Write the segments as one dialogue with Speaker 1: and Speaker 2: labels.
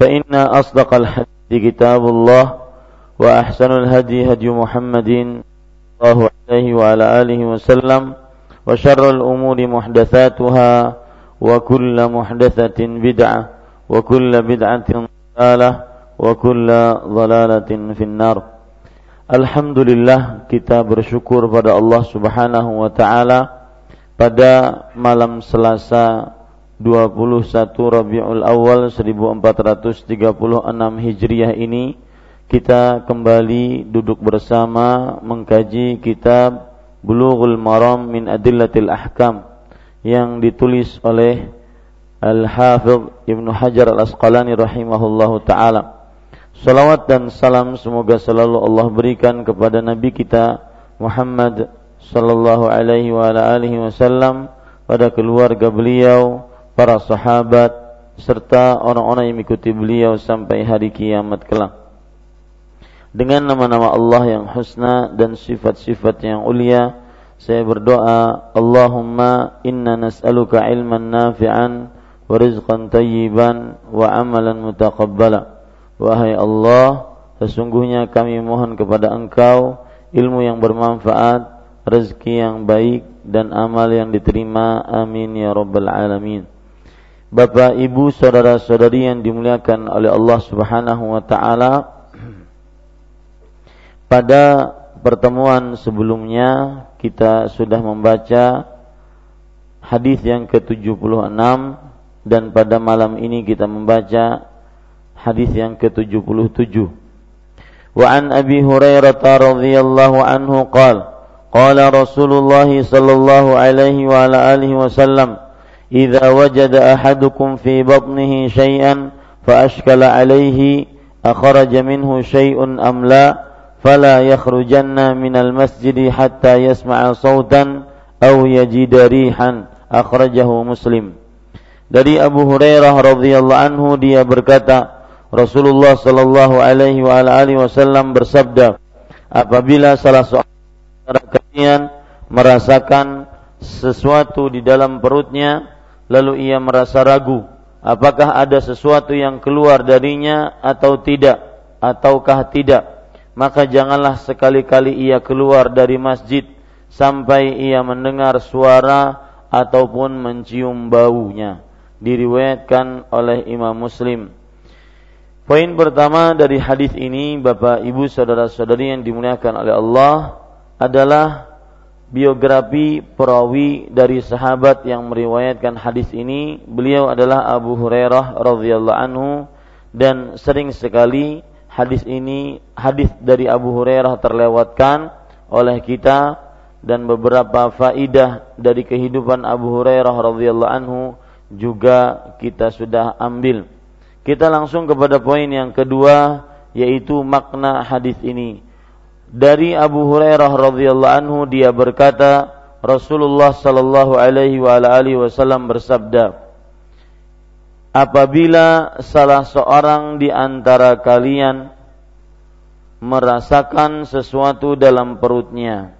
Speaker 1: فإن أصدق الحديث كتاب الله وأحسن الهدي هدي محمد الله عليه وعلى آله وسلم وشر الأمور محدثاتها وكل محدثة بدعة وكل بدعة ضلالة وكل ضلالة في النار. Alhamdulillah kita bersyukur pada Allah Subhanahu wa taala pada malam Selasa 21 Rabiul Awal 1436 Hijriah ini kita kembali duduk bersama mengkaji kitab Bulughul Maram min Adillatil Ahkam yang ditulis oleh Al-Hafidh Ibnu Hajar Al-Asqalani rahimahullahu taala. Salawat dan salam semoga selalu Allah berikan kepada Nabi kita Muhammad sallallahu alaihi wa ala alihi wasallam pada keluarga beliau, para sahabat serta orang-orang yang mengikuti beliau sampai hari kiamat kelak. Dengan nama-nama Allah yang husna dan sifat-sifat yang ulia, saya berdoa, Allahumma inna nas'aluka ilman nafi'an wa rizqan tayyiban wa amalan mutaqabbala. Wahai Allah, sesungguhnya kami mohon kepada Engkau ilmu yang bermanfaat, rezeki yang baik dan amal yang diterima amin ya rabbal alamin Bapak, Ibu, saudara-saudari yang dimuliakan oleh Allah Subhanahu wa taala. Pada pertemuan sebelumnya kita sudah membaca hadis yang ke-76 dan pada malam ini kita membaca hadis yang ke-77. Wa an Abi Hurairah radhiyallahu anhu qala qala Rasulullah sallallahu alaihi wa ala alihi wasallam إذا وجد أحدكم في بطنه شيئا فأشكل عليه أخرج منه شيء أم لا فلا يخرجن من المسجد حتى يسمع صوتا أو يجد ريحا أخرجه مسلم dari Abu Hurairah radhiyallahu anhu dia berkata Rasulullah sallallahu alaihi wa alihi wasallam bersabda apabila salah seorang kalian merasakan sesuatu di dalam perutnya lalu ia merasa ragu apakah ada sesuatu yang keluar darinya atau tidak ataukah tidak. Maka janganlah sekali-kali ia keluar dari masjid sampai ia mendengar suara ataupun mencium baunya diriwayatkan oleh Imam Muslim. Poin pertama dari hadis ini Bapak Ibu saudara-saudari yang dimuliakan oleh Allah adalah biografi perawi dari sahabat yang meriwayatkan hadis ini. Beliau adalah Abu Hurairah radhiyallahu anhu dan sering sekali hadis ini hadis dari Abu Hurairah terlewatkan oleh kita dan beberapa faidah dari kehidupan Abu Hurairah radhiyallahu anhu juga kita sudah ambil. Kita langsung kepada poin yang kedua yaitu makna hadis ini dari Abu Hurairah radhiyallahu anhu dia berkata Rasulullah sallallahu alaihi wa alihi wasallam bersabda apabila salah seorang di antara kalian merasakan sesuatu dalam perutnya.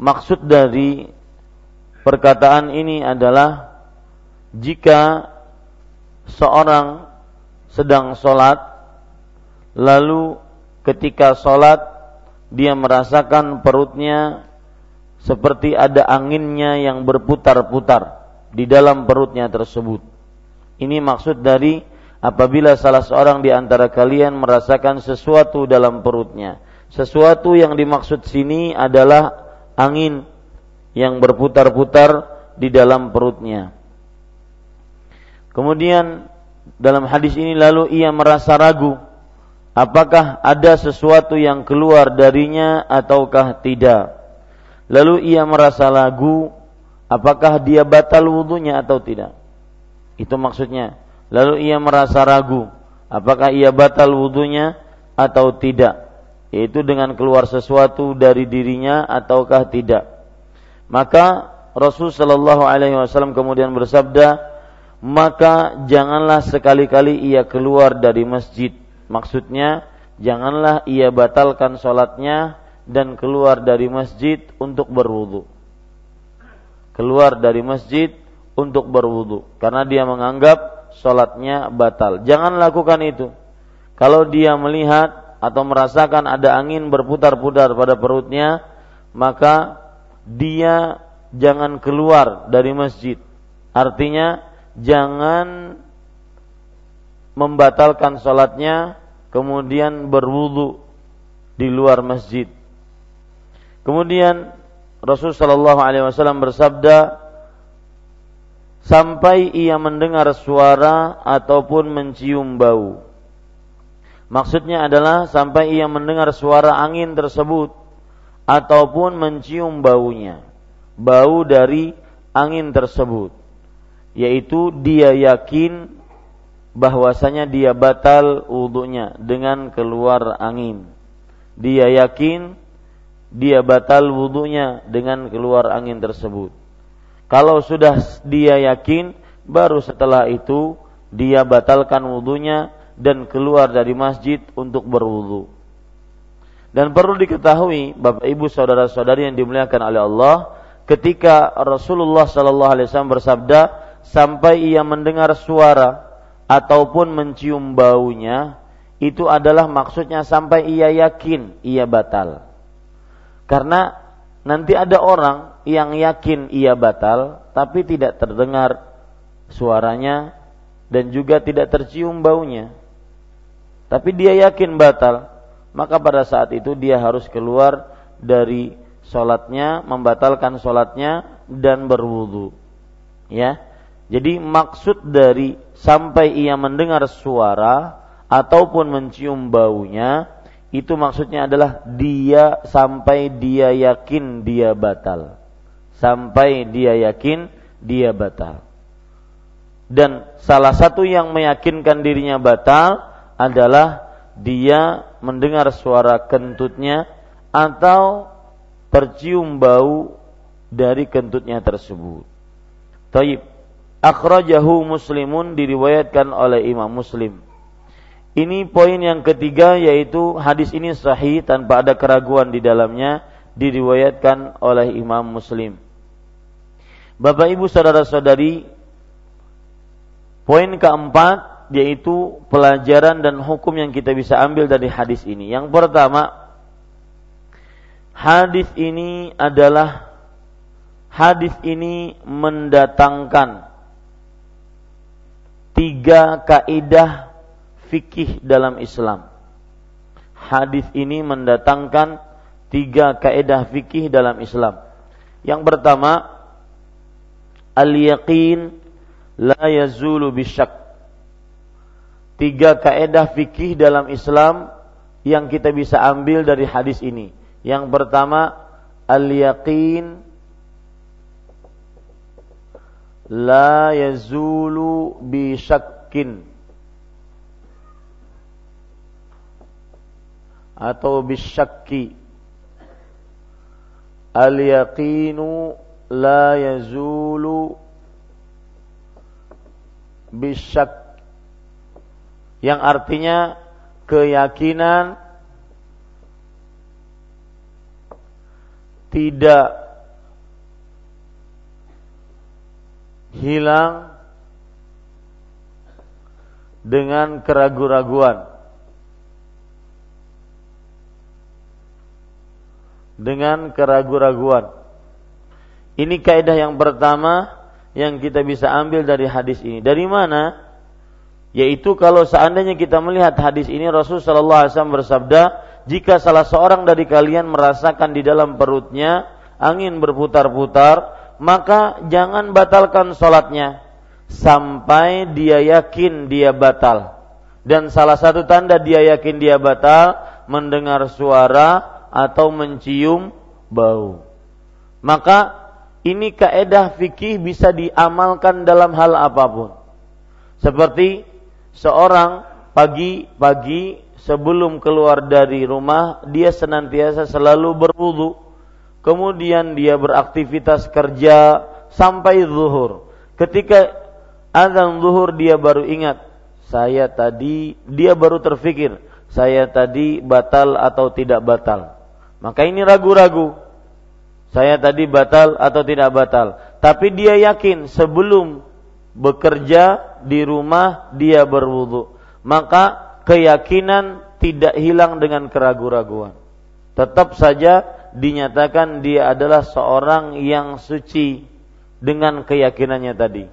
Speaker 1: Maksud dari perkataan ini adalah jika seorang sedang sholat, lalu ketika sholat dia merasakan perutnya seperti ada anginnya yang berputar-putar di dalam perutnya tersebut. Ini maksud dari apabila salah seorang di antara kalian merasakan sesuatu dalam perutnya. Sesuatu yang dimaksud sini adalah angin yang berputar-putar di dalam perutnya. Kemudian dalam hadis ini lalu ia merasa ragu apakah ada sesuatu yang keluar darinya ataukah tidak. Lalu ia merasa ragu apakah dia batal wudhunya atau tidak. Itu maksudnya. Lalu ia merasa ragu apakah ia batal wudhunya atau tidak. Yaitu dengan keluar sesuatu dari dirinya ataukah tidak. Maka Rasul Shallallahu Alaihi Wasallam kemudian bersabda, maka janganlah sekali-kali ia keluar dari masjid. Maksudnya, janganlah ia batalkan sholatnya dan keluar dari masjid untuk berwudu. Keluar dari masjid untuk berwudu karena dia menganggap sholatnya batal. Jangan lakukan itu. Kalau dia melihat atau merasakan ada angin berputar-putar pada perutnya, maka dia jangan keluar dari masjid. Artinya jangan membatalkan sholatnya kemudian berwudu di luar masjid. Kemudian Rasul Shallallahu Alaihi Wasallam bersabda, sampai ia mendengar suara ataupun mencium bau. Maksudnya adalah sampai ia mendengar suara angin tersebut ataupun mencium baunya, bau dari angin tersebut, yaitu dia yakin bahwasanya dia batal wudhunya dengan keluar angin. Dia yakin dia batal wudhunya dengan keluar angin tersebut. Kalau sudah dia yakin, baru setelah itu dia batalkan wudhunya dan keluar dari masjid untuk berwudhu. Dan perlu diketahui, Bapak Ibu saudara-saudari yang dimuliakan oleh Allah, ketika Rasulullah Shallallahu Alaihi Wasallam bersabda, sampai ia mendengar suara ataupun mencium baunya, itu adalah maksudnya sampai ia yakin ia batal. Karena nanti ada orang yang yakin ia batal tapi tidak terdengar suaranya dan juga tidak tercium baunya. Tapi dia yakin batal, maka pada saat itu dia harus keluar dari sholatnya, membatalkan sholatnya dan berwudu. Ya, jadi maksud dari sampai ia mendengar suara ataupun mencium baunya itu maksudnya adalah dia sampai dia yakin dia batal sampai dia yakin dia batal. Dan salah satu yang meyakinkan dirinya batal adalah dia mendengar suara kentutnya atau tercium bau dari kentutnya tersebut. Taib. Akhrajahu muslimun diriwayatkan oleh Imam Muslim. Ini poin yang ketiga yaitu hadis ini sahih tanpa ada keraguan di dalamnya diriwayatkan oleh Imam Muslim. Bapak Ibu saudara-saudari, poin keempat yaitu pelajaran dan hukum yang kita bisa ambil dari hadis ini. Yang pertama, hadis ini adalah hadis ini mendatangkan tiga kaidah fikih dalam Islam. Hadis ini mendatangkan tiga kaidah fikih dalam Islam. Yang pertama, al-yaqin la yazulu bisyak. Tiga kaedah fikih dalam Islam yang kita bisa ambil dari hadis ini. Yang pertama, al-yaqin la yazulu bisyakin atau bisyakki al-yaqinu la yazulu bisyak yang artinya keyakinan tidak hilang dengan keraguan-raguan. Dengan keraguan-raguan. Ini kaidah yang pertama yang kita bisa ambil dari hadis ini. Dari mana? Yaitu kalau seandainya kita melihat hadis ini Rasul Shallallahu Alaihi Wasallam bersabda, jika salah seorang dari kalian merasakan di dalam perutnya angin berputar-putar, maka jangan batalkan sholatnya sampai dia yakin dia batal. Dan salah satu tanda dia yakin dia batal mendengar suara atau mencium bau. Maka ini kaedah fikih bisa diamalkan dalam hal apa pun. Seperti seorang pagi-pagi sebelum keluar dari rumah dia senantiasa selalu berwudu. Kemudian dia beraktivitas kerja sampai zuhur. Ketika azan zuhur dia baru ingat saya tadi dia baru terfikir saya tadi batal atau tidak batal. Maka ini ragu-ragu. Saya tadi batal atau tidak batal. Tapi dia yakin sebelum bekerja di rumah dia berwudu. Maka keyakinan tidak hilang dengan keraguan-raguan tetap saja dinyatakan dia adalah seorang yang suci dengan keyakinannya tadi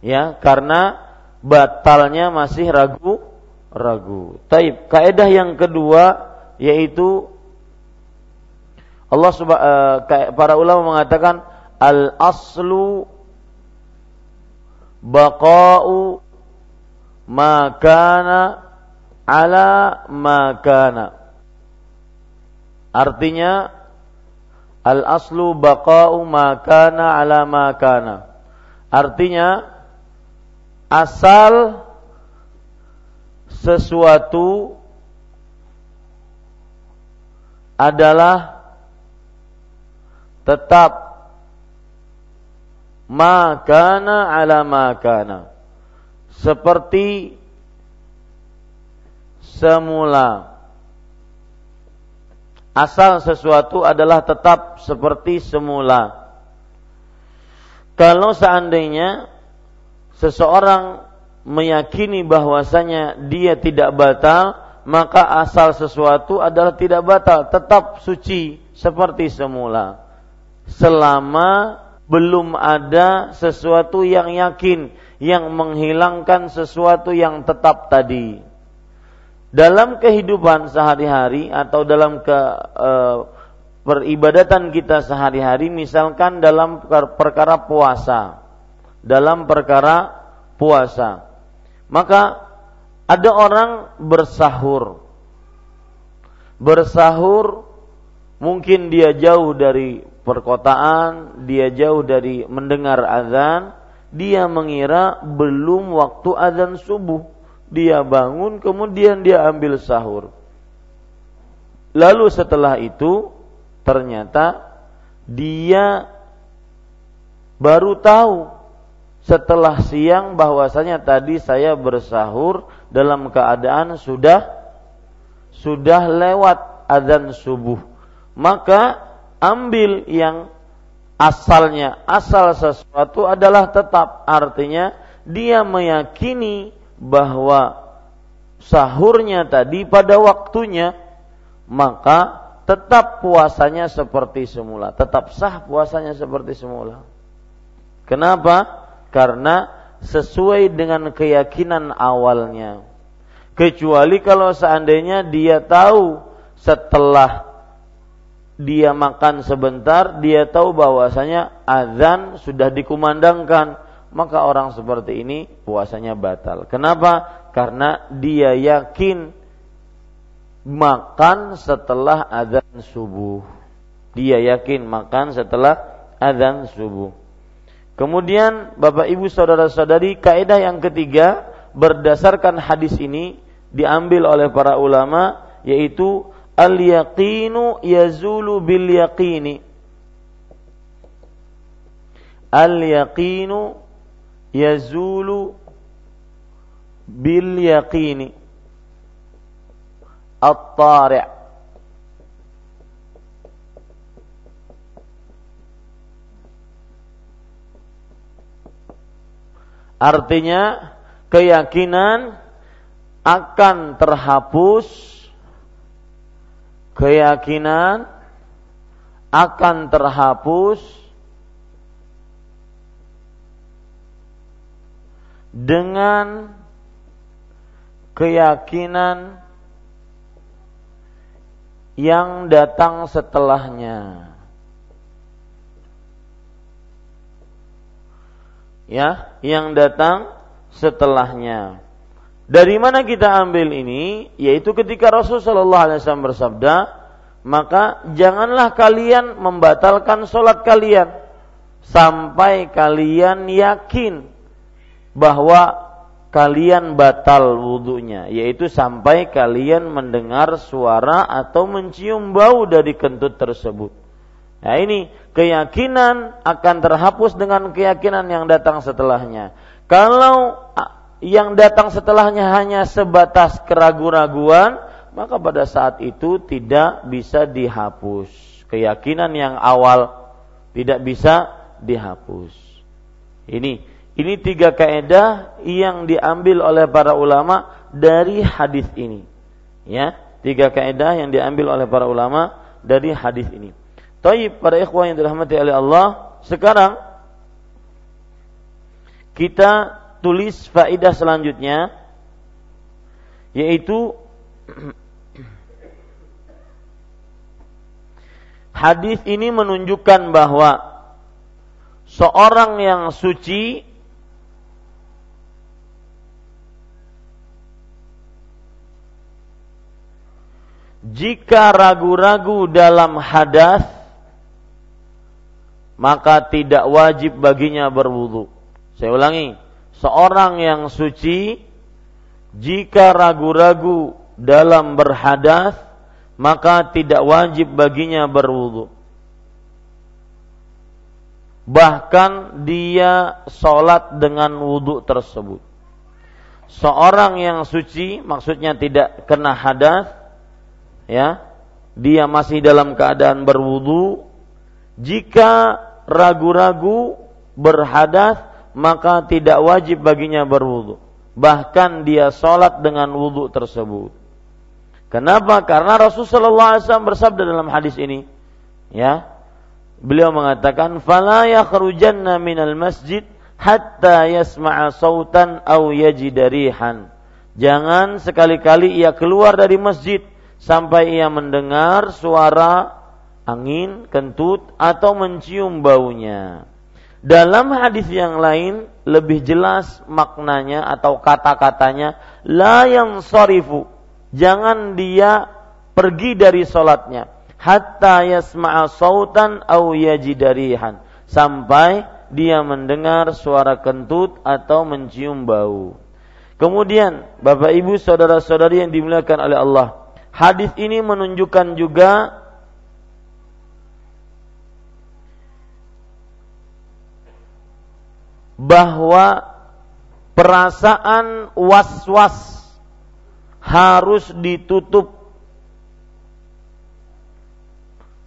Speaker 1: ya karena batalnya masih ragu ragu. Taib. Kaidah yang kedua yaitu Allah uh, para ulama mengatakan al aslu baqa'u makana ala makana. Artinya al aslu baqa'u makana ala makana. Artinya asal sesuatu adalah tetap makana ala makana seperti semula asal sesuatu adalah tetap seperti semula kalau seandainya seseorang meyakini bahwasanya dia tidak batal, maka asal sesuatu adalah tidak batal, tetap suci seperti semula. Selama belum ada sesuatu yang yakin yang menghilangkan sesuatu yang tetap tadi. Dalam kehidupan sehari-hari atau dalam ke e, peribadatan kita sehari-hari misalkan dalam perkara puasa dalam perkara puasa. Maka ada orang bersahur. Bersahur mungkin dia jauh dari perkotaan, dia jauh dari mendengar azan, dia mengira belum waktu azan subuh. Dia bangun kemudian dia ambil sahur. Lalu setelah itu ternyata dia baru tahu setelah siang bahwasanya tadi saya bersahur dalam keadaan sudah sudah lewat azan subuh. Maka ambil yang asalnya asal sesuatu adalah tetap artinya dia meyakini bahwa sahurnya tadi pada waktunya maka tetap puasanya seperti semula. Tetap sah puasanya seperti semula. Kenapa? Karena sesuai dengan keyakinan awalnya. Kecuali kalau seandainya dia tahu setelah dia makan sebentar, dia tahu bahwasanya azan sudah dikumandangkan, maka orang seperti ini puasanya batal. Kenapa? Karena dia yakin makan setelah azan subuh. Dia yakin makan setelah azan subuh. Kemudian Bapak Ibu saudara-saudari kaidah yang ketiga berdasarkan hadis ini diambil oleh para ulama yaitu al yaqinu yazulu bil yaqini al yaqinu yazulu bil yaqini at-tari' Artinya keyakinan akan terhapus keyakinan akan terhapus dengan keyakinan yang datang setelahnya. Ya, yang datang setelahnya. Dari mana kita ambil ini? Yaitu ketika Rasulullah SAW bersabda, maka janganlah kalian membatalkan sholat kalian sampai kalian yakin bahwa kalian batal wudhunya, yaitu sampai kalian mendengar suara atau mencium bau dari kentut tersebut. Nah ini keyakinan akan terhapus dengan keyakinan yang datang setelahnya. Kalau yang datang setelahnya hanya sebatas keraguan-raguan, maka pada saat itu tidak bisa dihapus. Keyakinan yang awal tidak bisa dihapus. Ini ini tiga kaidah yang diambil oleh para ulama dari hadis ini. Ya, tiga kaidah yang diambil oleh para ulama dari hadis ini. Taib para ikhwah yang dirahmati oleh Allah, sekarang kita tulis faidah selanjutnya yaitu hadis ini menunjukkan bahwa seorang yang suci jika ragu-ragu dalam hadas maka tidak wajib baginya berwudu. Saya ulangi, seorang yang suci jika ragu-ragu dalam berhadas maka tidak wajib baginya berwudu. Bahkan dia sholat dengan wudhu tersebut. Seorang yang suci maksudnya tidak kena hadas, ya, dia masih dalam keadaan berwudu. Jika ragu-ragu berhadas maka tidak wajib baginya berwudu. Bahkan dia sholat dengan wudu tersebut. Kenapa? Karena Rasulullah SAW bersabda dalam hadis ini, ya, beliau mengatakan, "Fala yakhrujanna minal masjid hatta yasma'a sautan aw yajidarihan." Jangan sekali-kali ia keluar dari masjid sampai ia mendengar suara angin, kentut atau mencium baunya. Dalam hadis yang lain lebih jelas maknanya atau kata-katanya la yang sorifu. Jangan dia pergi dari solatnya hatta yasma'a sautan au yajidarihan sampai dia mendengar suara kentut atau mencium bau. Kemudian Bapak Ibu saudara-saudari yang dimuliakan oleh Allah, hadis ini menunjukkan juga bahwa perasaan was-was harus ditutup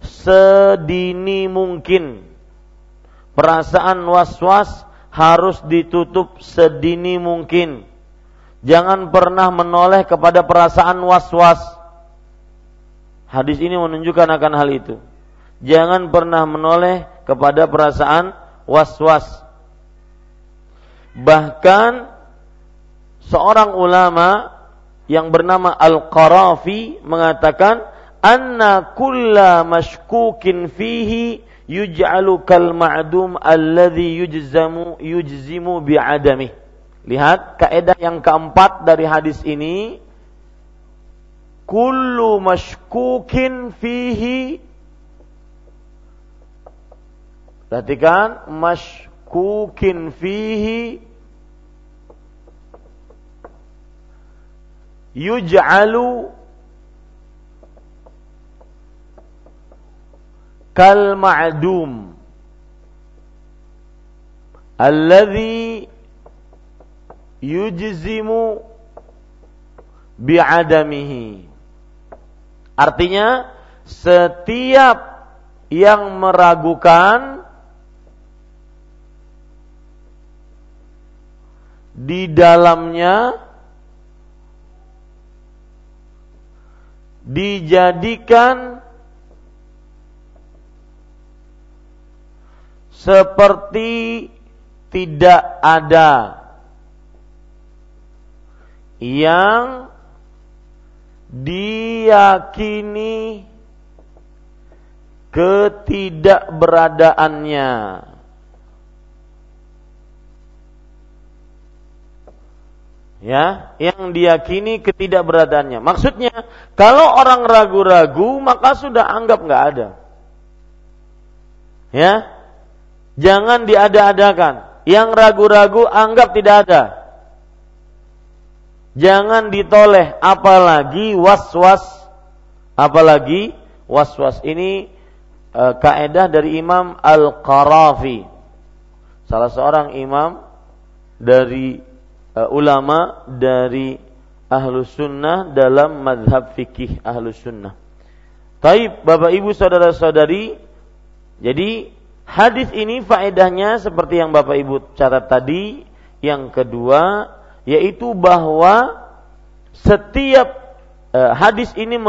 Speaker 1: sedini mungkin. Perasaan was-was harus ditutup sedini mungkin. Jangan pernah menoleh kepada perasaan was-was. Hadis ini menunjukkan akan hal itu. Jangan pernah menoleh kepada perasaan was-was Bahkan seorang ulama yang bernama Al-Qarafi mengatakan anna kulla mashkukin fihi yuj'alu kal ma'dum alladhi yujzamu yujzimu bi'adami. Lihat kaidah yang keempat dari hadis ini kullu mashkukin fihi Perhatikan mashkukin fihi yuj'alu kal ma'dum alladhi yujzimu bi'adamihi. Artinya setiap yang meragukan di dalamnya dijadikan seperti tidak ada yang diyakini ketidakberadaannya. Ya, yang diyakini ketidakberadaannya. Maksudnya, kalau orang ragu-ragu, maka sudah anggap nggak ada. Ya, jangan diada-adakan. Yang ragu-ragu anggap tidak ada. Jangan ditoleh, apalagi was-was, apalagi was-was. Ini e, kaedah dari Imam Al-Qarafi. Salah seorang imam dari uh, ulama dari ahlu sunnah dalam madhab fikih ahlu sunnah. Taib, bapak ibu saudara saudari, jadi hadis ini faedahnya seperti yang bapak ibu catat tadi. Yang kedua, yaitu bahwa setiap uh, hadis ini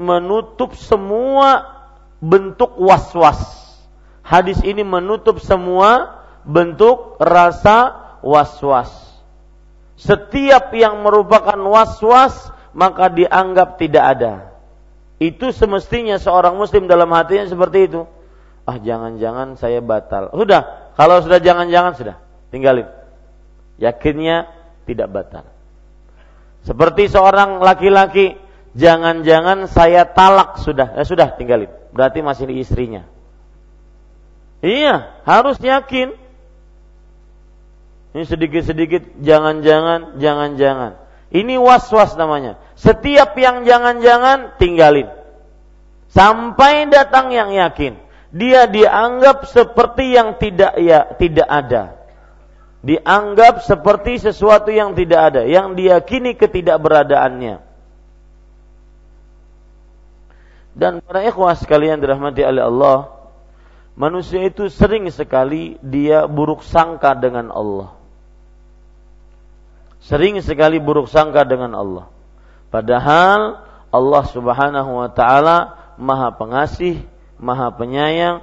Speaker 1: menutup semua bentuk was-was. Hadis ini menutup semua bentuk rasa was-was setiap yang merupakan was-was maka dianggap tidak ada. Itu semestinya seorang muslim dalam hatinya seperti itu. Ah jangan-jangan saya batal. Sudah, kalau sudah jangan-jangan sudah, tinggalin. Yakinnya tidak batal. Seperti seorang laki-laki, jangan-jangan saya talak sudah, ya sudah tinggalin. Berarti masih istrinya. Iya, harus yakin. Ini sedikit-sedikit jangan-jangan, jangan-jangan. Ini was-was namanya. Setiap yang jangan-jangan tinggalin. Sampai datang yang yakin. Dia dianggap seperti yang tidak ya tidak ada. Dianggap seperti sesuatu yang tidak ada, yang diyakini ketidakberadaannya. Dan para ikhwah sekalian dirahmati oleh Allah, manusia itu sering sekali dia buruk sangka dengan Allah sering sekali buruk sangka dengan Allah. Padahal Allah Subhanahu wa taala Maha Pengasih, Maha Penyayang.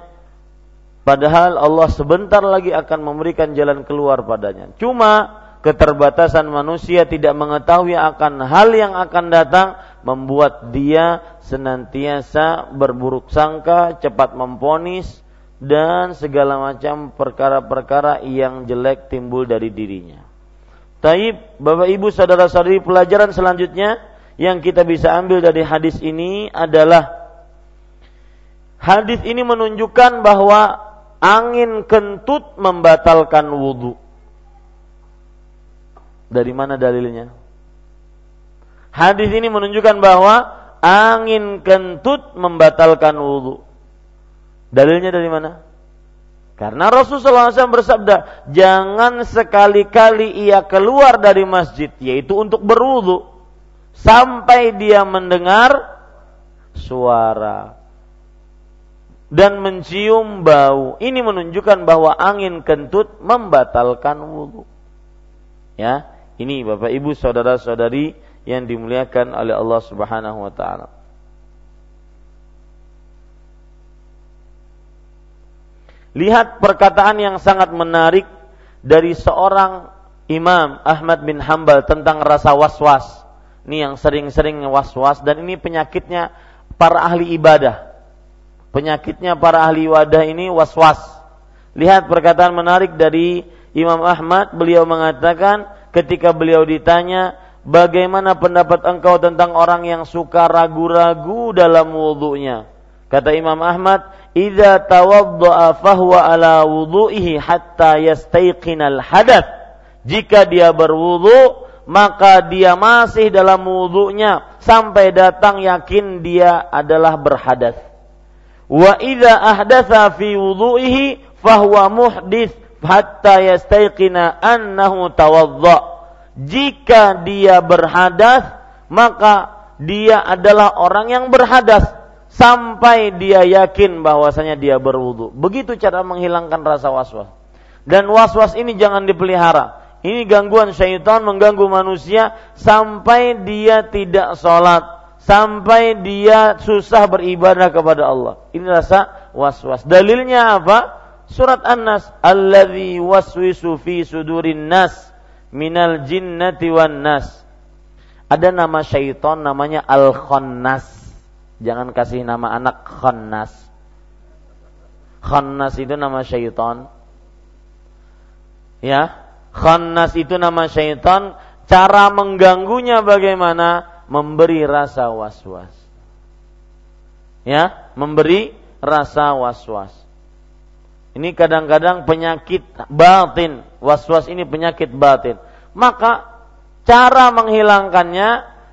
Speaker 1: Padahal Allah sebentar lagi akan memberikan jalan keluar padanya. Cuma keterbatasan manusia tidak mengetahui akan hal yang akan datang membuat dia senantiasa berburuk sangka, cepat memponis dan segala macam perkara-perkara yang jelek timbul dari dirinya. Taib, Bapak Ibu saudara-saudari pelajaran selanjutnya yang kita bisa ambil dari hadis ini adalah hadis ini menunjukkan bahwa angin kentut membatalkan wudhu. Dari mana dalilnya? Hadis ini menunjukkan bahwa angin kentut membatalkan wudhu. Dalilnya dari mana? Karena Rasulullah SAW bersabda, jangan sekali-kali ia keluar dari masjid, yaitu untuk berwudu, sampai dia mendengar suara dan mencium bau. Ini menunjukkan bahwa angin kentut membatalkan wudhu. Ya, ini Bapak Ibu saudara-saudari yang dimuliakan oleh Allah Subhanahu wa taala. Lihat perkataan yang sangat menarik dari seorang Imam Ahmad bin Hambal tentang rasa was-was. Ini yang sering-sering was-was dan ini penyakitnya para ahli ibadah. Penyakitnya para ahli ibadah ini was-was. Lihat perkataan menarik dari Imam Ahmad, beliau mengatakan ketika beliau ditanya, "Bagaimana pendapat engkau tentang orang yang suka ragu-ragu dalam wudhunya?" Kata Imam Ahmad, "Idza tawaddaa fahuwa ala wudu'ihi hatta yastayqinal hadath." Jika dia berwudu, maka dia masih dalam wudunya sampai datang yakin dia adalah berhadas. Wa idza ahdatha fi wudu'ihi fahuwa muhdits hatta yastayqina annahu tawadda. Jika dia berhadas, maka dia adalah orang yang berhadas sampai dia yakin bahwasanya dia berwudu. Begitu cara menghilangkan rasa was-was. Dan was-was ini jangan dipelihara. Ini gangguan syaitan mengganggu manusia sampai dia tidak sholat, sampai dia susah beribadah kepada Allah. Ini rasa was-was. Dalilnya apa? Surat An-Nas, "Alladzi waswisu fi sudurin nas minal jinnati wan nas." Ada nama syaitan namanya Al-Khannas. Jangan kasih nama anak Khannas. Khannas itu nama syaitan. Ya, Khannas itu nama syaitan. Cara mengganggunya bagaimana? Memberi rasa was-was. Ya, memberi rasa was-was. Ini kadang-kadang penyakit batin. Was-was ini penyakit batin. Maka cara menghilangkannya,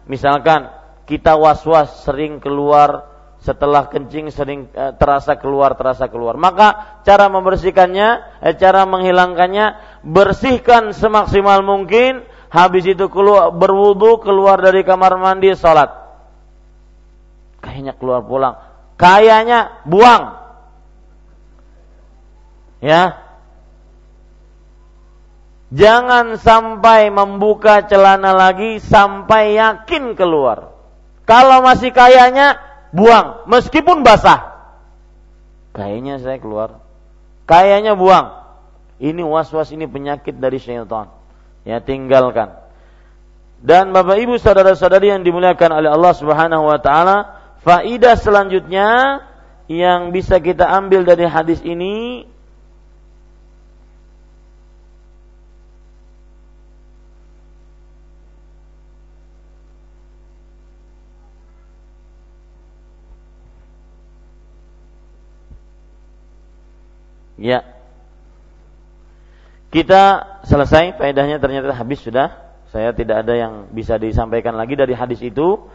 Speaker 1: misalkan kita was-was sering keluar setelah kencing sering eh, terasa keluar terasa keluar maka cara membersihkannya eh, cara menghilangkannya bersihkan semaksimal mungkin habis itu keluar berwudu keluar dari kamar mandi sholat kayaknya keluar pulang kayaknya buang ya jangan sampai membuka celana lagi sampai yakin keluar kalau masih kayaknya buang meskipun basah. Kayaknya saya keluar. Kayaknya buang. Ini was-was ini penyakit dari syaitan. Ya tinggalkan. Dan Bapak Ibu saudara-saudari yang dimuliakan oleh Allah Subhanahu wa taala, faidah selanjutnya yang bisa kita ambil dari hadis ini Ya. Kita selesai faedahnya ternyata habis sudah. Saya tidak ada yang bisa disampaikan lagi dari hadis itu.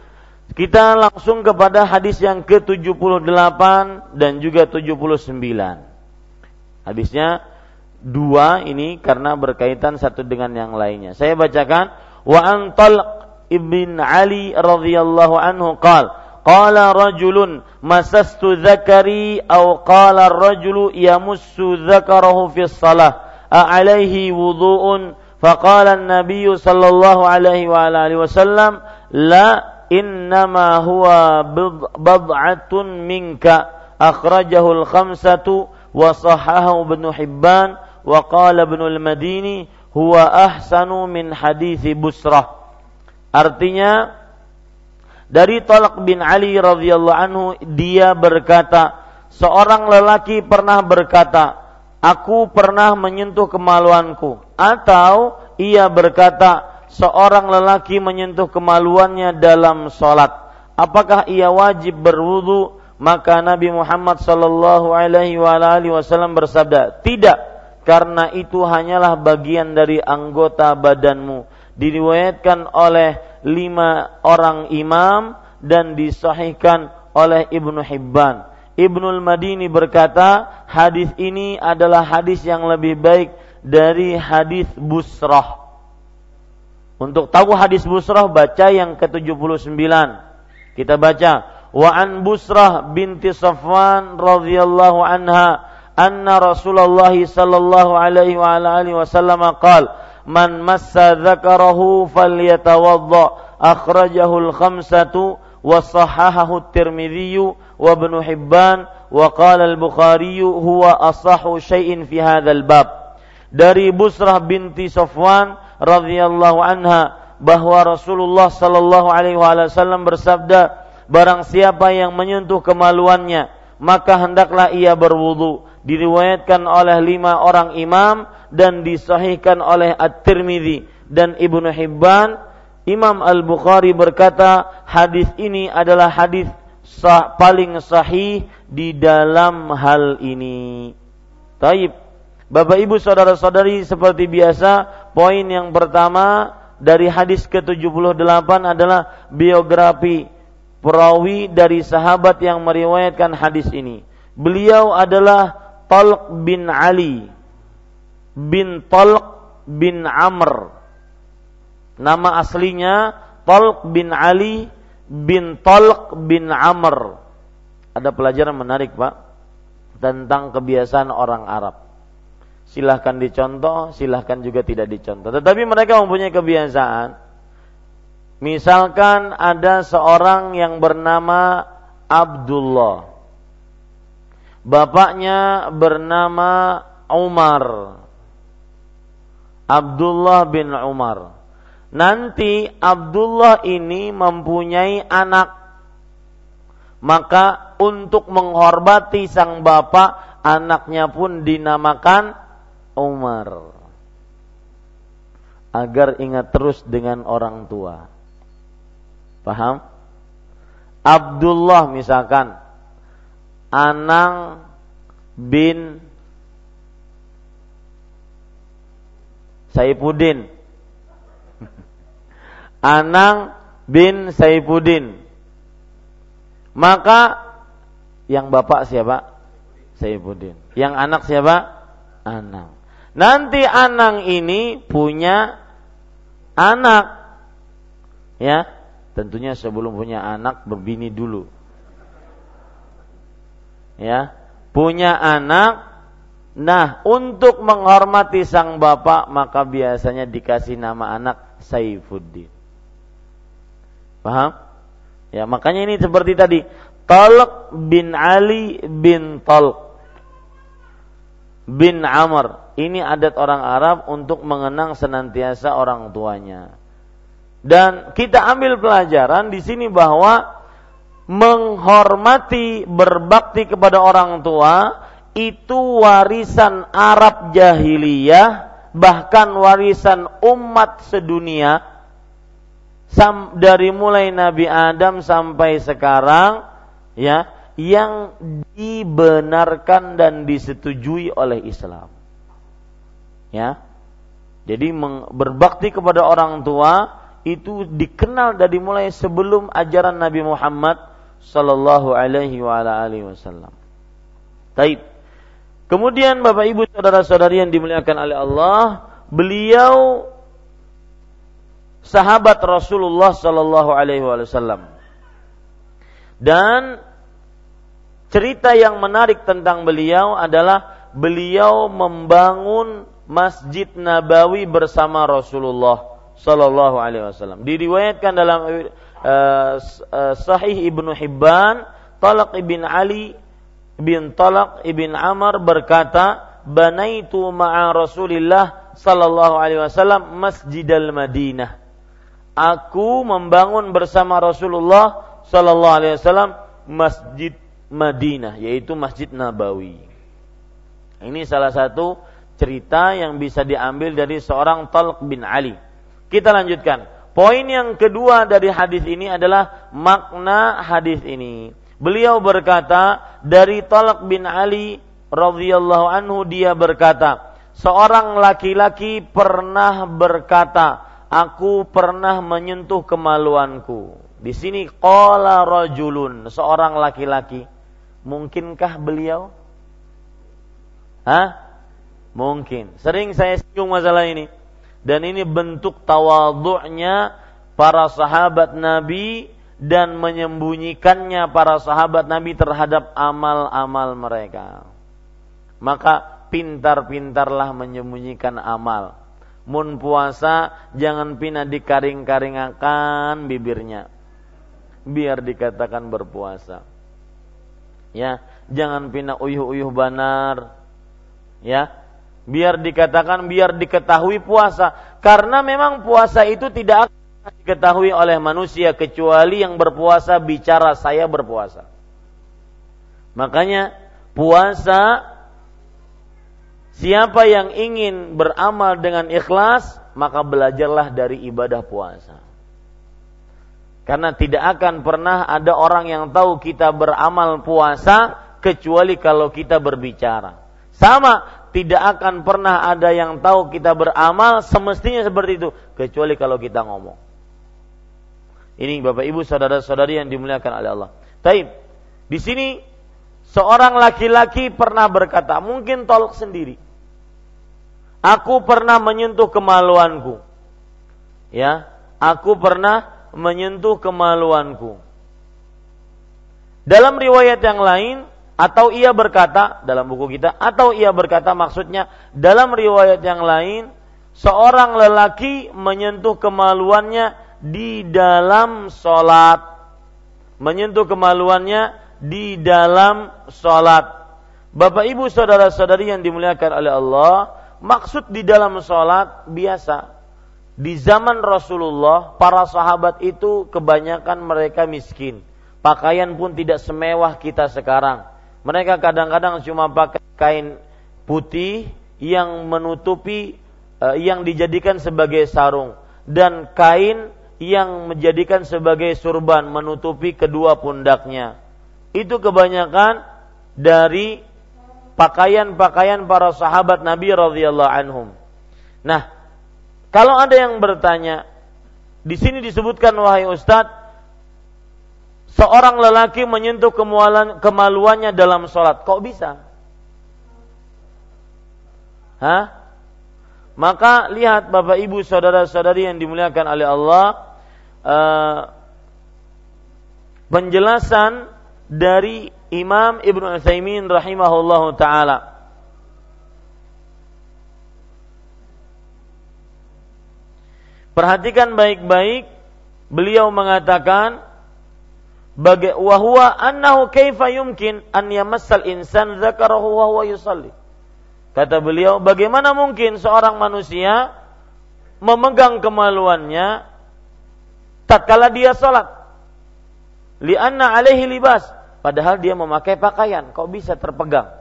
Speaker 1: Kita langsung kepada hadis yang ke-78 dan juga 79. Hadisnya dua ini karena berkaitan satu dengan yang lainnya. Saya bacakan wa antal ibn Ali radhiyallahu anhu qala qala rajulun masastu dzakari aw qala ar-rajulu yamussu dzakarahu fi shalah a alaihi wudu'un faqala an-nabiy sallallahu alaihi wa alihi wasallam la innama huwa bad'atun minka akhrajahu al-khamsatu wa sahahahu ibn Hibban wa qala ibn al-Madini huwa ahsanu min hadithi Busrah artinya dari Tolak bin Ali radhiyallahu anhu dia berkata, seorang lelaki pernah berkata, aku pernah menyentuh kemaluanku atau ia berkata, seorang lelaki menyentuh kemaluannya dalam sholat. Apakah ia wajib berwudu? Maka Nabi Muhammad sallallahu alaihi wasallam bersabda, tidak, karena itu hanyalah bagian dari anggota badanmu. Diriwayatkan oleh lima orang imam dan disahihkan oleh Ibnu Hibban. Ibnu Madini berkata, hadis ini adalah hadis yang lebih baik dari hadis Busrah. Untuk tahu hadis Busrah baca yang ke-79. Kita baca, wa an Busrah binti Safwan radhiyallahu anha anna Rasulullah sallallahu alaihi wa alihi wasallam qala man massa dzakarahu falyatawadda akhrajahu al-khamsatu wa Ibnu Hibban wa qala al-Bukhari huwa asahhu syai'in fi hadzal bab. Dari Busrah binti Safwan radhiyallahu anha bahwa Rasulullah sallallahu alaihi wasallam bersabda barang siapa yang menyentuh kemaluannya maka hendaklah ia berwudu. Diriwayatkan oleh lima orang imam dan disahihkan oleh At-Tirmidzi dan Ibnu Hibban Imam Al-Bukhari berkata hadis ini adalah hadis sah, paling sahih di dalam hal ini. Taib. Bapak Ibu saudara-saudari seperti biasa, poin yang pertama dari hadis ke-78 adalah biografi perawi dari sahabat yang meriwayatkan hadis ini. Beliau adalah Talq bin Ali bin Talq bin Amr Nama aslinya Talq bin Ali bin Talq bin Amr. Ada pelajaran menarik Pak tentang kebiasaan orang Arab. Silahkan dicontoh, silahkan juga tidak dicontoh. Tetapi mereka mempunyai kebiasaan. Misalkan ada seorang yang bernama Abdullah. Bapaknya bernama Umar. Abdullah bin Umar. Nanti Abdullah ini mempunyai anak. Maka untuk menghormati sang bapak, anaknya pun dinamakan Umar. Agar ingat terus dengan orang tua. Paham? Abdullah misalkan Anang bin Saifuddin. Anang bin Saifuddin. Maka yang bapak siapa? Saifuddin. Yang anak siapa? Anang. Nanti Anang ini punya anak. Ya, tentunya sebelum punya anak berbini dulu. Ya, punya anak Nah, untuk menghormati sang bapak maka biasanya dikasih nama anak Saifuddin. Paham? Ya, makanya ini seperti tadi, Talq bin Ali bin Talq bin Amr. Ini adat orang Arab untuk mengenang senantiasa orang tuanya. Dan kita ambil pelajaran di sini bahwa menghormati, berbakti kepada orang tua itu warisan Arab jahiliyah bahkan warisan umat sedunia dari mulai Nabi Adam sampai sekarang ya yang dibenarkan dan disetujui oleh Islam. Ya. Jadi berbakti kepada orang tua itu dikenal dari mulai sebelum ajaran Nabi Muhammad sallallahu alaihi wa alihi wasallam. Taib. Kemudian Bapak Ibu saudara-saudari yang dimuliakan oleh Allah, beliau sahabat Rasulullah sallallahu alaihi wasallam. Dan cerita yang menarik tentang beliau adalah beliau membangun Masjid Nabawi bersama Rasulullah sallallahu alaihi wasallam. Diriwayatkan dalam uh, uh, Sahih Ibnu Hibban, Talaq ibn Ali bin Talaq ibn Amr berkata, "Banaitu ma'a Rasulillah sallallahu alaihi wasallam Masjidal Madinah." Aku membangun bersama Rasulullah sallallahu alaihi wasallam Masjid Madinah, yaitu Masjid Nabawi. Ini salah satu cerita yang bisa diambil dari seorang Talq bin Ali. Kita lanjutkan. Poin yang kedua dari hadis ini adalah makna hadis ini. Beliau berkata dari Talak bin Ali radhiyallahu anhu dia berkata, seorang laki-laki pernah berkata, aku pernah menyentuh kemaluanku. Di sini qala rajulun, seorang laki-laki. Mungkinkah beliau? Hah? Mungkin. Sering saya singgung masalah ini. Dan ini bentuk tawadhu'nya para sahabat Nabi dan menyembunyikannya para sahabat Nabi terhadap amal-amal mereka. Maka pintar-pintarlah menyembunyikan amal. Mun puasa jangan pina dikaring-karingakan bibirnya. Biar dikatakan berpuasa. Ya, jangan pina uyuh-uyuh banar. Ya, biar dikatakan biar diketahui puasa karena memang puasa itu tidak akan diketahui oleh manusia kecuali yang berpuasa bicara saya berpuasa. Makanya puasa siapa yang ingin beramal dengan ikhlas maka belajarlah dari ibadah puasa. Karena tidak akan pernah ada orang yang tahu kita beramal puasa kecuali kalau kita berbicara. Sama, tidak akan pernah ada yang tahu kita beramal semestinya seperti itu kecuali kalau kita ngomong. Ini Bapak Ibu saudara-saudari yang dimuliakan oleh Allah. Taib. Di sini seorang laki-laki pernah berkata, mungkin tolak sendiri. Aku pernah menyentuh kemaluanku. Ya, aku pernah menyentuh kemaluanku. Dalam riwayat yang lain atau ia berkata dalam buku kita atau ia berkata maksudnya dalam riwayat yang lain seorang lelaki menyentuh kemaluannya di dalam sholat menyentuh kemaluannya di dalam sholat Bapak ibu saudara saudari yang dimuliakan oleh Allah maksud di dalam sholat biasa. Di zaman Rasulullah para sahabat itu kebanyakan mereka miskin. Pakaian pun tidak semewah kita sekarang. Mereka kadang-kadang cuma pakai kain putih yang menutupi uh, yang dijadikan sebagai sarung. Dan kain yang menjadikan sebagai surban menutupi kedua pundaknya. Itu kebanyakan dari pakaian-pakaian para sahabat Nabi radhiyallahu anhum. Nah, kalau ada yang bertanya, di sini disebutkan wahai Ustadz, seorang lelaki menyentuh kemaluannya dalam sholat. Kok bisa? Hah? Maka lihat Bapak Ibu saudara-saudari yang dimuliakan oleh Allah uh, penjelasan dari Imam Ibnu Utsaimin rahimahullahu taala. Perhatikan baik-baik, beliau mengatakan Baga wa huwa annahu kaifa yumkin an yamassal insan dzakarahu wa huwa yusalli. Kata beliau, bagaimana mungkin seorang manusia memegang kemaluannya tatkala dia salat? li'anna alaihi libas. Padahal dia memakai pakaian. Kok bisa terpegang?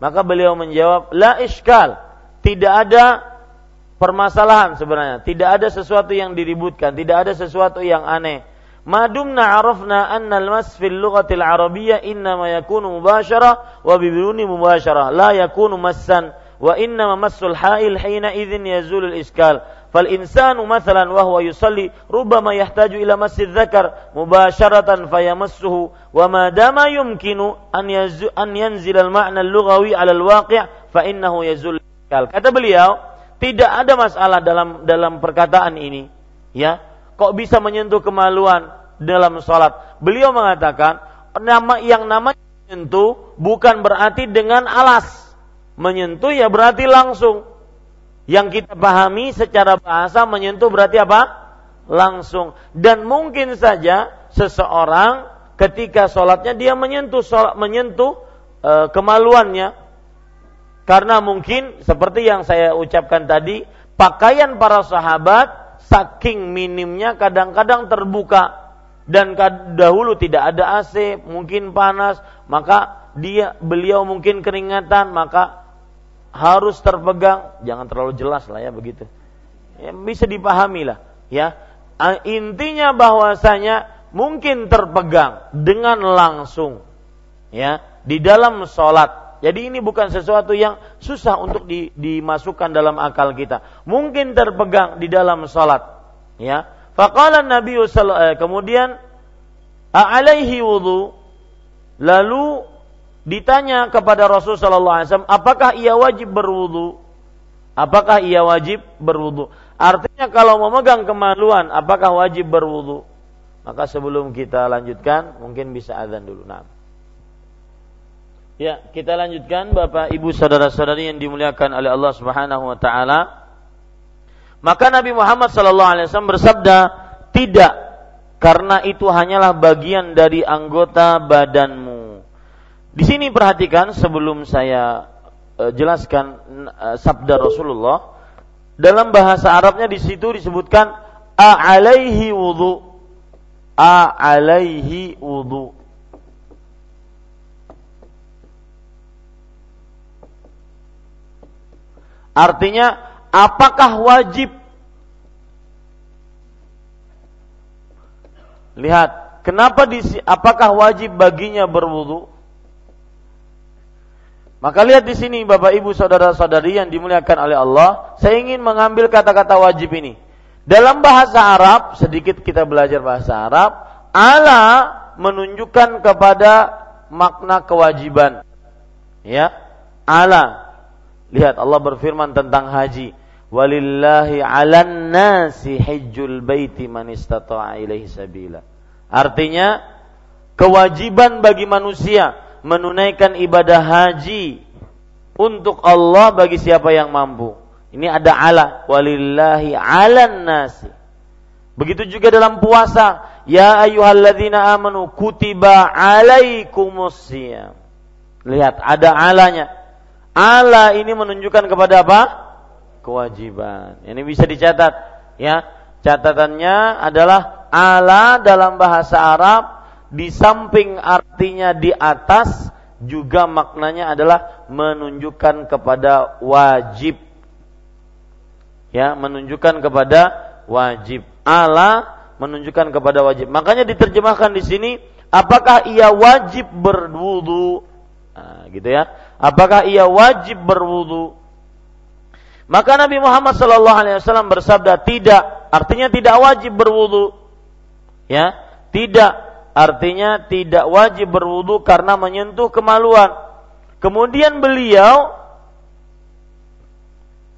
Speaker 1: Maka beliau menjawab la iskal. Tidak ada permasalahan sebenarnya. Tidak ada sesuatu yang diributkan. Tidak ada sesuatu yang aneh. Madumna arafna anna almas fil lughatil arabiyyah inna ma yakunu mubashara wa bibiruni mubashara. La yakunu massan wa inna massul ha'il hina idzin yazul al-iskal fal insanu mathalan wa huwa yusalli rubbama yahtaju ila masjid dzakar mubasharatan fayamassuhu wa ma dama yumkinu an yazu an yanzil al ma'na al lughawi 'ala al waqi' fa innahu yazul kata beliau tidak ada masalah dalam dalam perkataan ini ya. Kok bisa menyentuh kemaluan dalam salat? Beliau mengatakan nama yang namanya menyentuh bukan berarti dengan alas. Menyentuh ya berarti langsung. Yang kita pahami secara bahasa menyentuh berarti apa? Langsung. Dan mungkin saja seseorang ketika sholatnya dia menyentuh sholat, menyentuh e, kemaluannya karena mungkin seperti yang saya ucapkan tadi pakaian para sahabat saking minimnya kadang-kadang terbuka dan dahulu tidak ada AC, mungkin panas, maka dia beliau mungkin keringatan, maka harus terpegang, jangan terlalu jelas lah ya begitu. Ya, bisa dipahami lah, ya. Intinya bahwasanya mungkin terpegang dengan langsung, ya, di dalam sholat jadi ini bukan sesuatu yang susah untuk di, dimasukkan dalam akal kita. Mungkin terpegang di dalam salat. Ya. Faqala Nabi eh, kemudian alaihi wudu lalu ditanya kepada Rasul sallallahu alaihi wasallam apakah ia wajib berwudu? Apakah ia wajib berwudu? Artinya kalau memegang kemaluan apakah wajib berwudu? Maka sebelum kita lanjutkan mungkin bisa azan dulu. Nah. Ya, kita lanjutkan Bapak Ibu saudara-saudari yang dimuliakan oleh Allah Subhanahu wa taala. Maka Nabi Muhammad sallallahu alaihi wasallam bersabda, "Tidak, karena itu hanyalah bagian dari anggota badanmu." Di sini perhatikan sebelum saya uh, jelaskan uh, sabda Rasulullah, dalam bahasa Arabnya di situ disebutkan a alaihi wudu. A alaihi wudu Artinya apakah wajib Lihat, kenapa di apakah wajib baginya berwudu? Maka lihat di sini Bapak Ibu saudara-saudari yang dimuliakan oleh Allah, saya ingin mengambil kata-kata wajib ini. Dalam bahasa Arab, sedikit kita belajar bahasa Arab, ala menunjukkan kepada makna kewajiban. Ya, ala Lihat Allah berfirman tentang haji. Walillahi 'alan nasi hajjul baiti man istata'a ilaihi sabila. Artinya kewajiban bagi manusia menunaikan ibadah haji untuk Allah bagi siapa yang mampu. Ini ada ala walillahi 'alan nasi. Begitu juga dalam puasa, ya ayyuhalladzina amanu kutiba alaikumusiyam. Lihat ada alanya. Ala ini menunjukkan kepada apa? Kewajiban. Ini bisa dicatat ya. Catatannya adalah ala dalam bahasa Arab di samping artinya di atas juga maknanya adalah menunjukkan kepada wajib. Ya menunjukkan kepada wajib. Ala menunjukkan kepada wajib. Makanya diterjemahkan di sini apakah ia wajib berwudu? Nah, gitu ya. Apakah ia wajib berwudu? Maka Nabi Muhammad Shallallahu Alaihi Wasallam bersabda tidak. Artinya tidak wajib berwudu. Ya tidak artinya tidak wajib berwudu karena menyentuh kemaluan kemudian beliau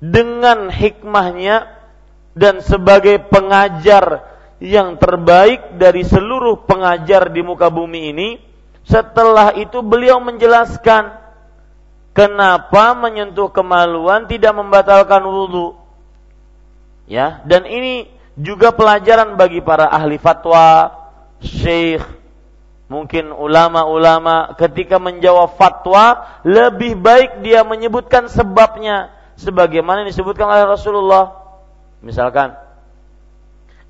Speaker 1: dengan hikmahnya dan sebagai pengajar yang terbaik dari seluruh pengajar di muka bumi ini, setelah itu beliau menjelaskan kenapa menyentuh kemaluan tidak membatalkan wudhu. Ya, dan ini juga pelajaran bagi para ahli fatwa, syekh, mungkin ulama-ulama ketika menjawab fatwa lebih baik dia menyebutkan sebabnya sebagaimana disebutkan oleh Rasulullah. Misalkan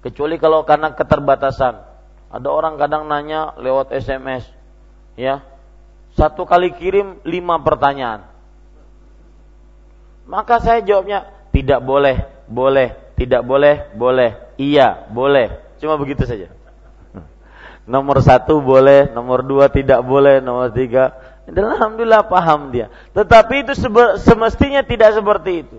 Speaker 1: kecuali kalau karena keterbatasan. Ada orang kadang nanya lewat SMS, ya. Satu kali kirim lima pertanyaan. Maka saya jawabnya tidak boleh, boleh, tidak boleh, boleh, iya, boleh. Cuma begitu saja. Nomor satu boleh, nomor dua tidak boleh, nomor tiga dan alhamdulillah paham dia. Tetapi itu semestinya tidak seperti itu.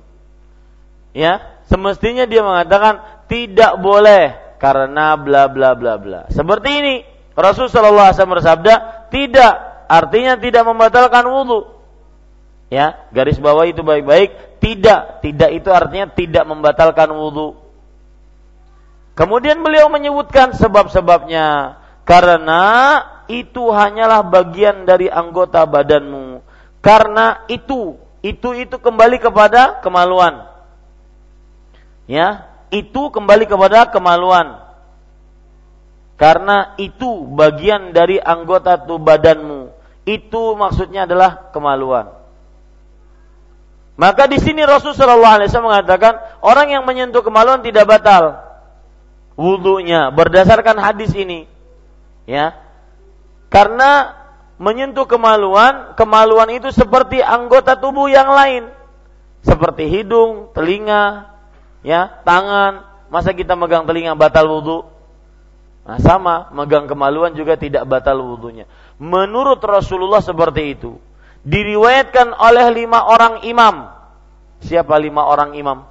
Speaker 1: Ya, semestinya dia mengatakan tidak boleh karena bla bla bla bla. Seperti ini. Rasul sallallahu alaihi bersabda, tidak artinya tidak membatalkan wudhu. Ya, garis bawah itu baik-baik. Tidak, tidak itu artinya tidak membatalkan wudhu. Kemudian beliau menyebutkan sebab-sebabnya. Karena itu hanyalah bagian dari anggota badanmu. Karena itu, itu itu kembali kepada kemaluan. Ya, itu kembali kepada kemaluan. Karena itu bagian dari anggota tubuh badanmu. Itu maksudnya adalah kemaluan. Maka di sini Rasulullah SAW mengatakan orang yang menyentuh kemaluan tidak batal wudhunya berdasarkan hadis ini. Ya, karena menyentuh kemaluan, kemaluan itu seperti anggota tubuh yang lain. Seperti hidung, telinga, ya, tangan. Masa kita megang telinga batal wudhu? Nah, sama, megang kemaluan juga tidak batal wudhunya. Menurut Rasulullah seperti itu. Diriwayatkan oleh lima orang imam. Siapa lima orang imam?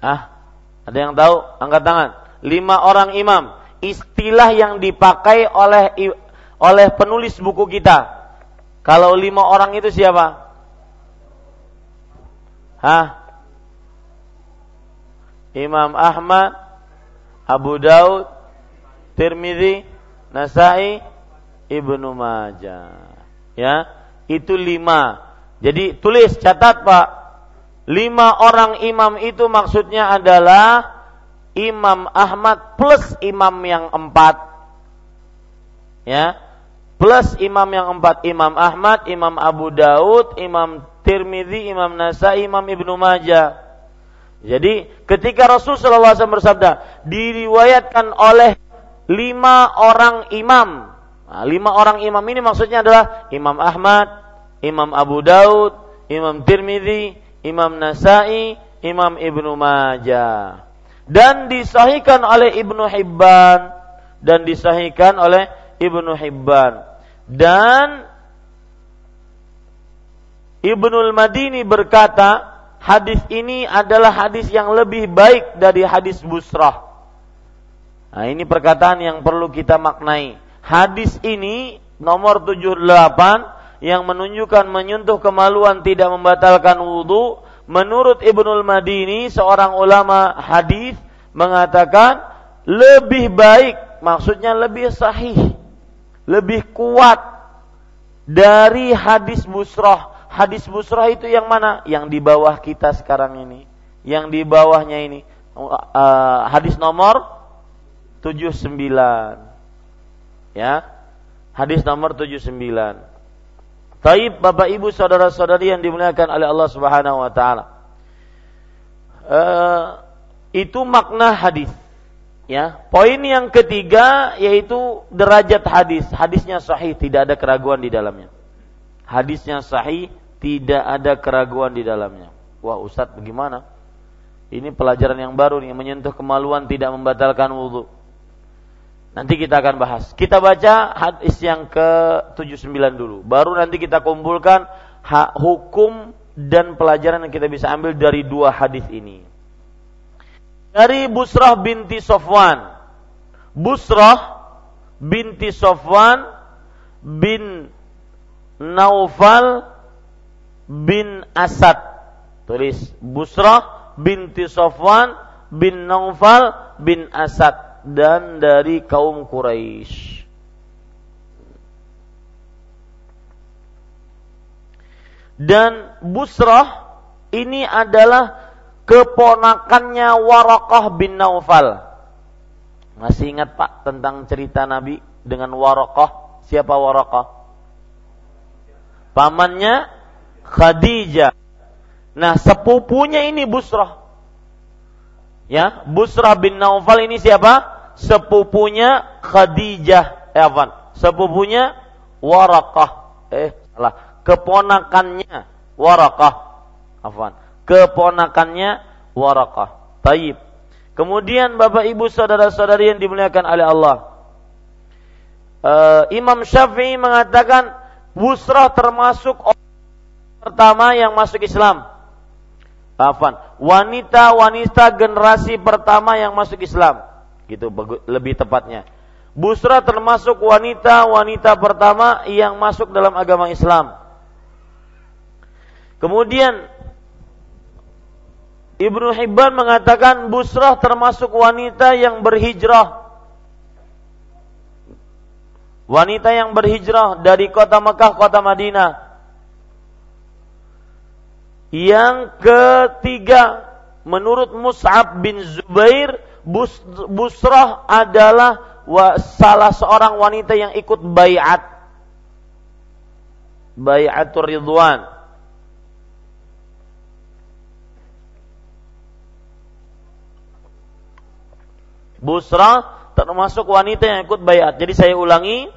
Speaker 1: Ah, ada yang tahu? Angkat tangan lima orang imam. Istilah yang dipakai oleh oleh penulis buku kita. Kalau lima orang itu siapa? Hah? Imam Ahmad, Abu Daud, Tirmidzi, Nasai, Ibnu Majah. Ya, itu lima. Jadi tulis catat Pak. Lima orang imam itu maksudnya adalah Imam Ahmad plus imam yang empat. Ya. Plus imam yang empat. Imam Ahmad, Imam Abu Daud, Imam Tirmidzi, Imam Nasai, Imam Ibnu Majah. Jadi ketika Rasul SAW bersabda diriwayatkan oleh lima orang imam. Nah, lima orang imam ini maksudnya adalah Imam Ahmad, Imam Abu Daud, Imam Tirmidzi, Imam Nasai, Imam Ibnu Majah dan disahihkan oleh Ibnu Hibban dan disahihkan oleh Ibnu Hibban dan Ibnul Madini berkata hadis ini adalah hadis yang lebih baik dari hadis busrah. Nah, ini perkataan yang perlu kita maknai. Hadis ini nomor 78 yang menunjukkan menyentuh kemaluan tidak membatalkan wudhu. Menurut Ibnul Madini, seorang ulama hadis mengatakan lebih baik, maksudnya lebih sahih, lebih kuat dari hadis busroh. Hadis busroh itu yang mana? Yang di bawah kita sekarang ini. Yang di bawahnya ini. Uh, hadis nomor 79. Ya. Hadis nomor 79. Taib Bapak Ibu saudara-saudari yang dimuliakan oleh Allah Subhanahu wa taala. Uh, itu makna hadis. Ya, poin yang ketiga yaitu derajat hadis. Hadisnya sahih, tidak ada keraguan di dalamnya. Hadisnya sahih, tidak ada keraguan di dalamnya. Wah, Ustadz bagaimana? Ini pelajaran yang baru nih, menyentuh kemaluan tidak membatalkan wudhu. Nanti kita akan bahas. Kita baca hadis yang ke-79 dulu. Baru nanti kita kumpulkan hak hukum dan pelajaran yang kita bisa ambil dari dua hadis ini. Dari Busrah binti Sofwan. Busrah binti Sofwan bin Naufal bin Asad. Tulis Busrah binti Sofwan bin Naufal bin Asad dan dari kaum Quraisy. Dan Busrah ini adalah keponakannya Warakah bin Naufal. Masih ingat Pak tentang cerita Nabi dengan Warakah? Siapa Warakah? Pamannya Khadijah. Nah, sepupunya ini Busrah. Ya, Busrah bin Naufal ini siapa? sepupunya Khadijah, eh apa? Sepupunya Warakah. Eh, salah. Keponakannya Warakah. Afwan. Keponakannya Warakah. Taib. Kemudian Bapak Ibu saudara-saudari yang dimuliakan oleh Allah. Uh, Imam Syafi'i mengatakan Busrah termasuk orang pertama yang masuk Islam. Afan, wanita-wanita generasi pertama yang masuk Islam gitu lebih tepatnya. Busra termasuk wanita-wanita pertama yang masuk dalam agama Islam. Kemudian Ibnu Hibban mengatakan Busrah termasuk wanita yang berhijrah. Wanita yang berhijrah dari kota Mekah kota Madinah. Yang ketiga menurut Mus'ab bin Zubair Bus, Busrah adalah salah seorang wanita yang ikut bayat. Bayatul Ridwan. Busra termasuk wanita yang ikut bayat. Jadi saya ulangi.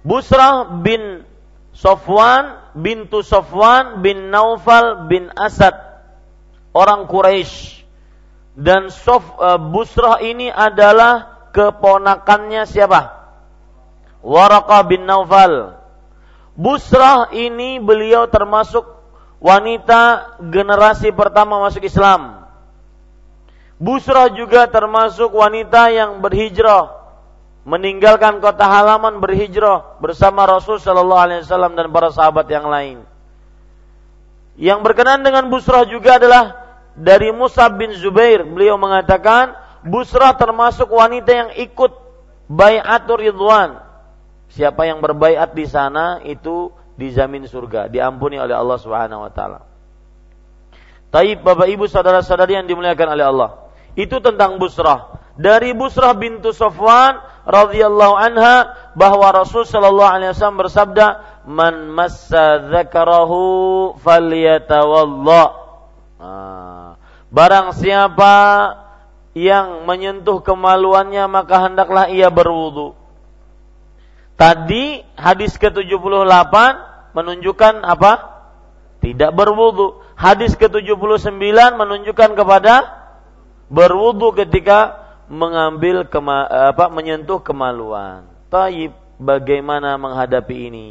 Speaker 1: Busra bin Sofwan bintu Sofwan bin Naufal bin Asad orang Quraisy dan Sof uh, Busrah ini adalah keponakannya siapa? Waraqah bin Naufal. Busrah ini beliau termasuk wanita generasi pertama masuk Islam. Busrah juga termasuk wanita yang berhijrah meninggalkan kota halaman berhijrah bersama Rasul Shallallahu Alaihi Wasallam dan para sahabat yang lain. Yang berkenan dengan Busrah juga adalah dari Musa bin Zubair beliau mengatakan Busra termasuk wanita yang ikut bayatul ridwan. Siapa yang berbaiat di sana itu dijamin surga, diampuni oleh Allah Subhanahu wa taala. Taib Bapak Ibu saudara-saudari yang dimuliakan oleh Allah. Itu tentang Busrah. Dari Busrah bintu Safwan radhiyallahu anha bahwa Rasul sallallahu alaihi wasallam bersabda, "Man massa dzakarahu falyatawalla." Ah Barang siapa yang menyentuh kemaluannya maka hendaklah ia berwudu. Tadi hadis ke-78 menunjukkan apa? Tidak berwudu. Hadis ke-79 menunjukkan kepada berwudu ketika mengambil kema, apa menyentuh kemaluan. Taib bagaimana menghadapi ini?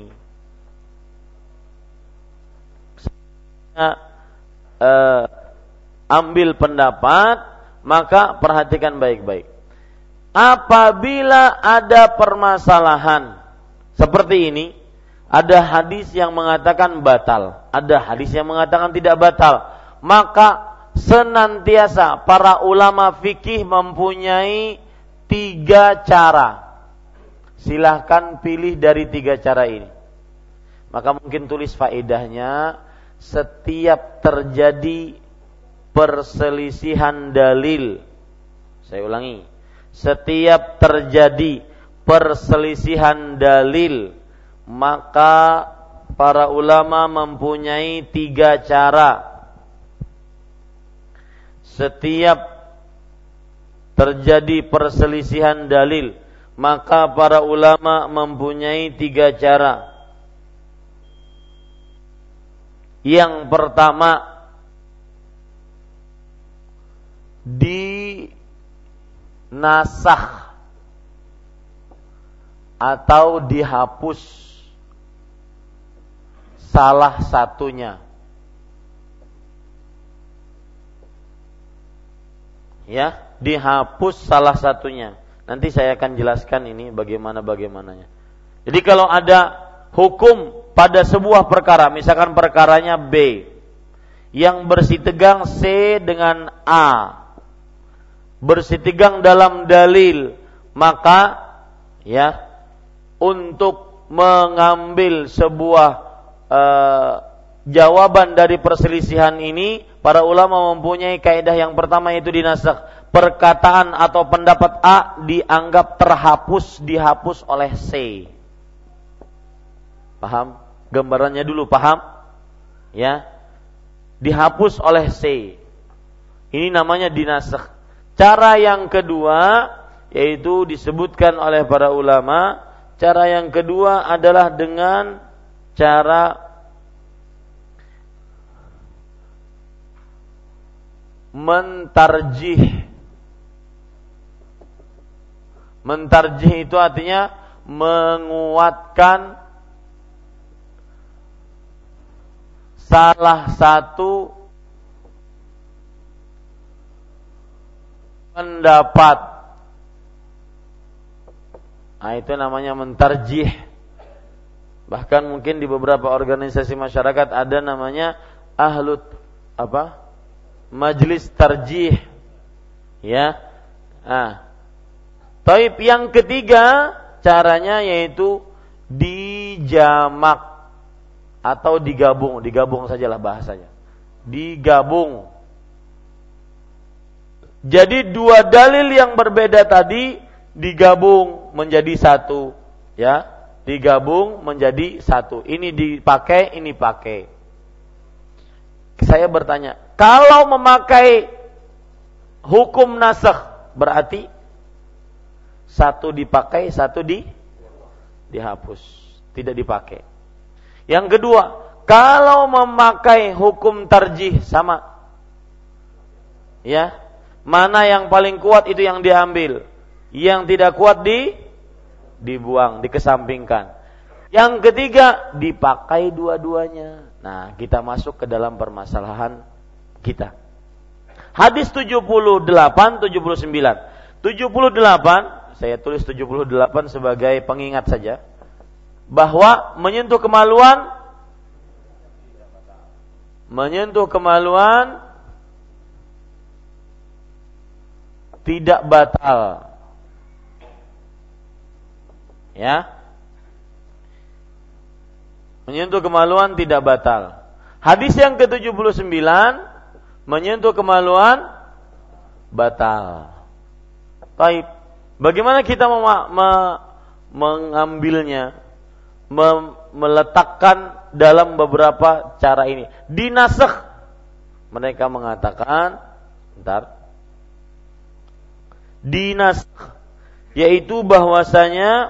Speaker 1: Uh, ambil pendapat, maka perhatikan baik-baik. Apabila ada permasalahan seperti ini, Ada hadis yang mengatakan batal, ada hadis yang mengatakan tidak batal. Maka senantiasa para ulama fikih mempunyai tiga cara. Silahkan pilih dari tiga cara ini. Maka mungkin tulis faedahnya setiap terjadi perselisihan dalil. Saya ulangi. Setiap terjadi perselisihan dalil, maka para ulama mempunyai tiga cara. Setiap terjadi perselisihan dalil, maka para ulama mempunyai tiga cara. Yang pertama di nasah atau dihapus salah satunya. Ya, dihapus salah satunya. Nanti saya akan jelaskan ini bagaimana bagaimananya. Jadi kalau ada hukum pada sebuah perkara, misalkan perkaranya B yang bersitegang C dengan A. Bersitegang dalam dalil, maka ya untuk mengambil sebuah uh, jawaban dari perselisihan ini, para ulama mempunyai kaidah yang pertama yaitu dinasak perkataan atau pendapat A dianggap terhapus dihapus oleh C. Paham? Gambarannya dulu paham? Ya. Dihapus oleh C. Ini namanya dinasakh. Cara yang kedua yaitu disebutkan oleh para ulama, cara yang kedua adalah dengan cara mentarjih. Mentarjih itu artinya menguatkan salah satu pendapat. Nah, itu namanya mentarjih. Bahkan mungkin di beberapa organisasi masyarakat ada namanya ahlut apa? Majelis tarjih. Ya. Nah. Taib yang ketiga caranya yaitu dijamak atau digabung, digabung sajalah bahasanya. Digabung. Jadi dua dalil yang berbeda tadi digabung menjadi satu, ya. Digabung menjadi satu. Ini dipakai, ini pakai. Saya bertanya, kalau memakai hukum nasakh berarti satu dipakai, satu di dihapus, tidak dipakai. Yang kedua, kalau memakai hukum tarjih sama. Ya. Mana yang paling kuat itu yang diambil. Yang tidak kuat di dibuang, dikesampingkan. Yang ketiga, dipakai dua-duanya. Nah, kita masuk ke dalam permasalahan kita. Hadis 78 79. 78 saya tulis 78 sebagai pengingat saja bahwa menyentuh kemaluan menyentuh kemaluan tidak batal. Ya. Menyentuh kemaluan tidak batal. Hadis yang ke-79 menyentuh kemaluan batal. Baik. Bagaimana kita mengambilnya? meletakkan dalam beberapa cara ini. Dinasakh mereka mengatakan bentar dinasakh yaitu bahwasanya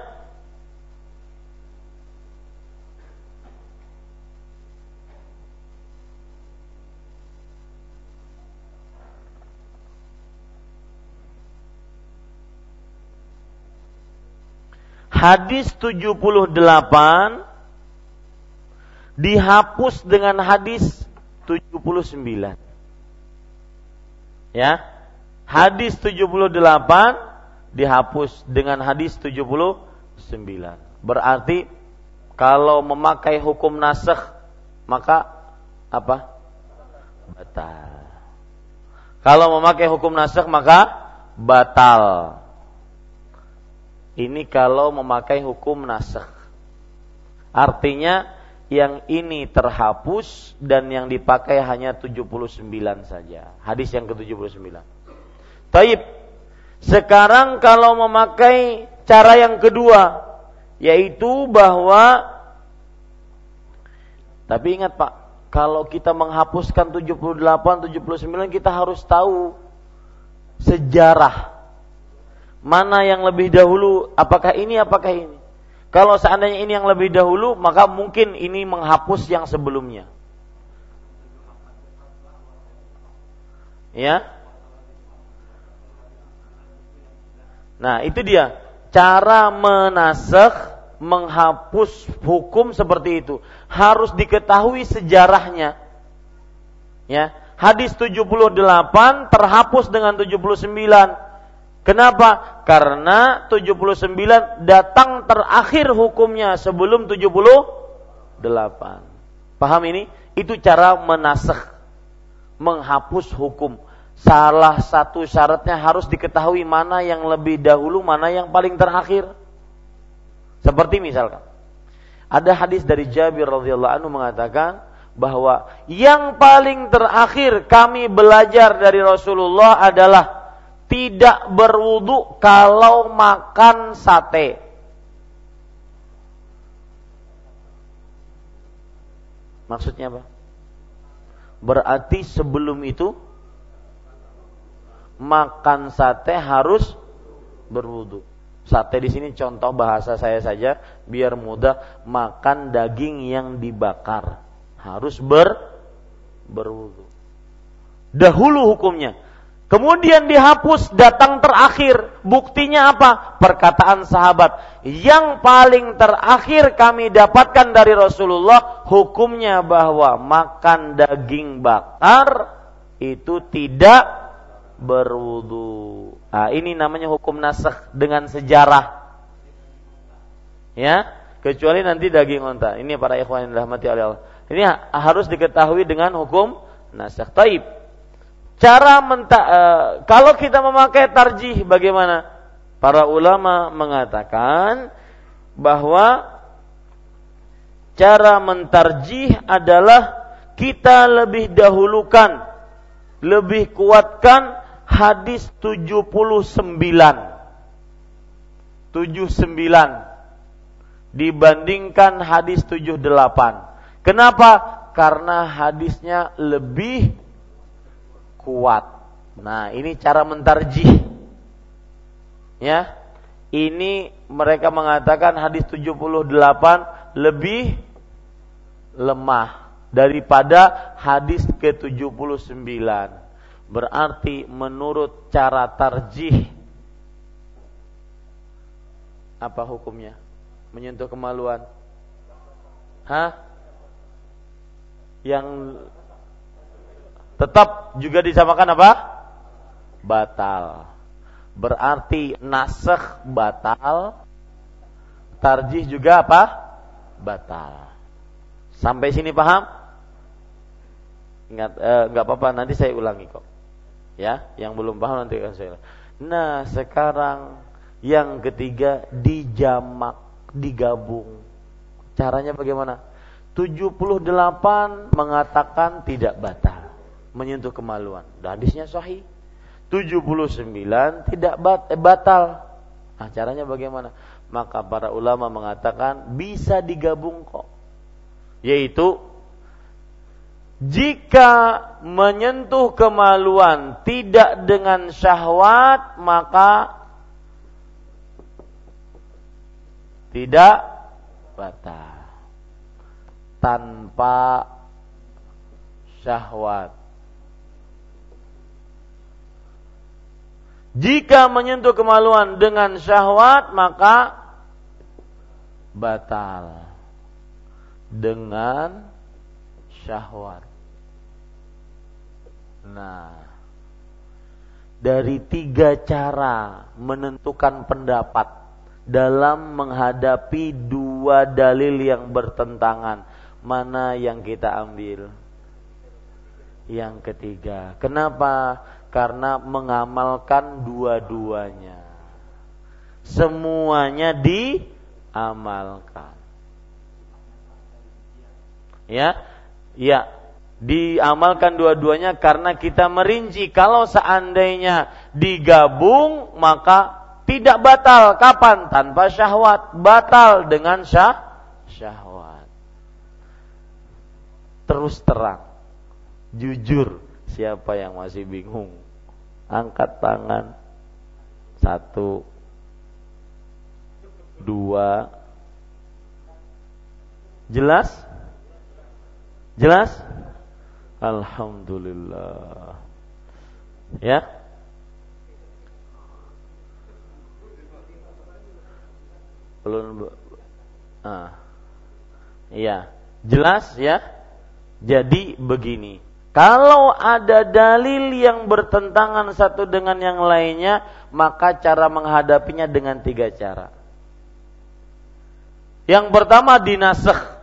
Speaker 1: hadis 78 dihapus dengan hadis 79. Ya. Hadis 78 dihapus dengan hadis 79. Berarti Kalau memakai hukum nasakh maka apa? Batal. Kalau memakai hukum nasakh maka batal. Ini kalau memakai hukum nasakh. Artinya yang ini terhapus dan yang dipakai hanya 79 saja. Hadis yang ke-79. Taib. Sekarang kalau memakai cara yang kedua yaitu bahwa tapi ingat Pak, kalau kita menghapuskan 78, 79 kita harus tahu sejarah mana yang lebih dahulu, apakah ini, apakah ini. Kalau seandainya ini yang lebih dahulu, maka mungkin ini menghapus yang sebelumnya. Ya. Nah, itu dia cara menasakh menghapus hukum seperti itu. Harus diketahui sejarahnya. Ya. Hadis 78 terhapus dengan 79 Kenapa? Karena 79 datang terakhir hukumnya sebelum 78. Paham ini? Itu cara menasakh, menghapus hukum. Salah satu syaratnya harus diketahui mana yang lebih dahulu, mana yang paling terakhir. Seperti misalkan ada hadis dari Jabir radhiyallahu anhu mengatakan bahwa yang paling terakhir kami belajar dari Rasulullah adalah tidak berwudu kalau makan sate. Maksudnya apa? Berarti sebelum itu makan sate harus berwudu. Sate di sini contoh bahasa saya saja biar mudah makan daging yang dibakar harus ber berwudu. Dahulu hukumnya Kemudian dihapus datang terakhir. Buktinya apa? Perkataan sahabat. Yang paling terakhir kami dapatkan dari Rasulullah hukumnya bahwa makan daging bakar itu tidak berwudu. Nah, ini namanya hukum nasakh dengan sejarah. Ya, kecuali nanti daging onta. Ini para ikhwan yang dirahmati Allah. Ini harus diketahui dengan hukum nasakh. Taib. Cara menta uh, kalau kita memakai tarjih bagaimana? Para ulama mengatakan bahwa cara mentarjih adalah kita lebih dahulukan, lebih kuatkan hadis 79. 79 dibandingkan hadis 78. Kenapa? Karena hadisnya lebih kuat. Nah, ini cara mentarjih. Ya. Ini mereka mengatakan hadis 78 lebih lemah daripada hadis ke-79. Berarti menurut cara tarjih apa hukumnya? Menyentuh kemaluan. Hah? Yang tetap juga disamakan apa? Batal. Berarti nasakh batal, tarjih juga apa? Batal. Sampai sini paham? Ingat eh, nggak apa-apa nanti saya ulangi kok. Ya, yang belum paham nanti akan saya. Nah, sekarang yang ketiga dijamak, digabung. Caranya bagaimana? 78 mengatakan tidak batal menyentuh kemaluan. Dan hadisnya sahih. 79 tidak bat, eh, batal. Nah, caranya bagaimana? Maka para ulama mengatakan bisa digabung kok. Yaitu jika menyentuh kemaluan tidak dengan syahwat maka tidak batal tanpa syahwat Jika menyentuh kemaluan dengan syahwat maka batal dengan syahwat. Nah, dari tiga cara menentukan pendapat dalam menghadapi dua dalil yang bertentangan. Mana yang kita ambil? Yang ketiga. Kenapa? Karena mengamalkan dua-duanya. Semuanya diamalkan. Ya, ya, diamalkan dua-duanya karena kita merinci. Kalau seandainya digabung maka tidak batal. Kapan? Tanpa syahwat. Batal dengan syah syahwat. Terus terang. Jujur siapa yang masih bingung angkat tangan satu dua jelas jelas Alhamdulillah. Ya. Belum ah. Iya. Jelas ya? Jadi begini. Kalau ada dalil yang bertentangan satu dengan yang lainnya, maka cara menghadapinya dengan tiga cara. Yang pertama dinasakh.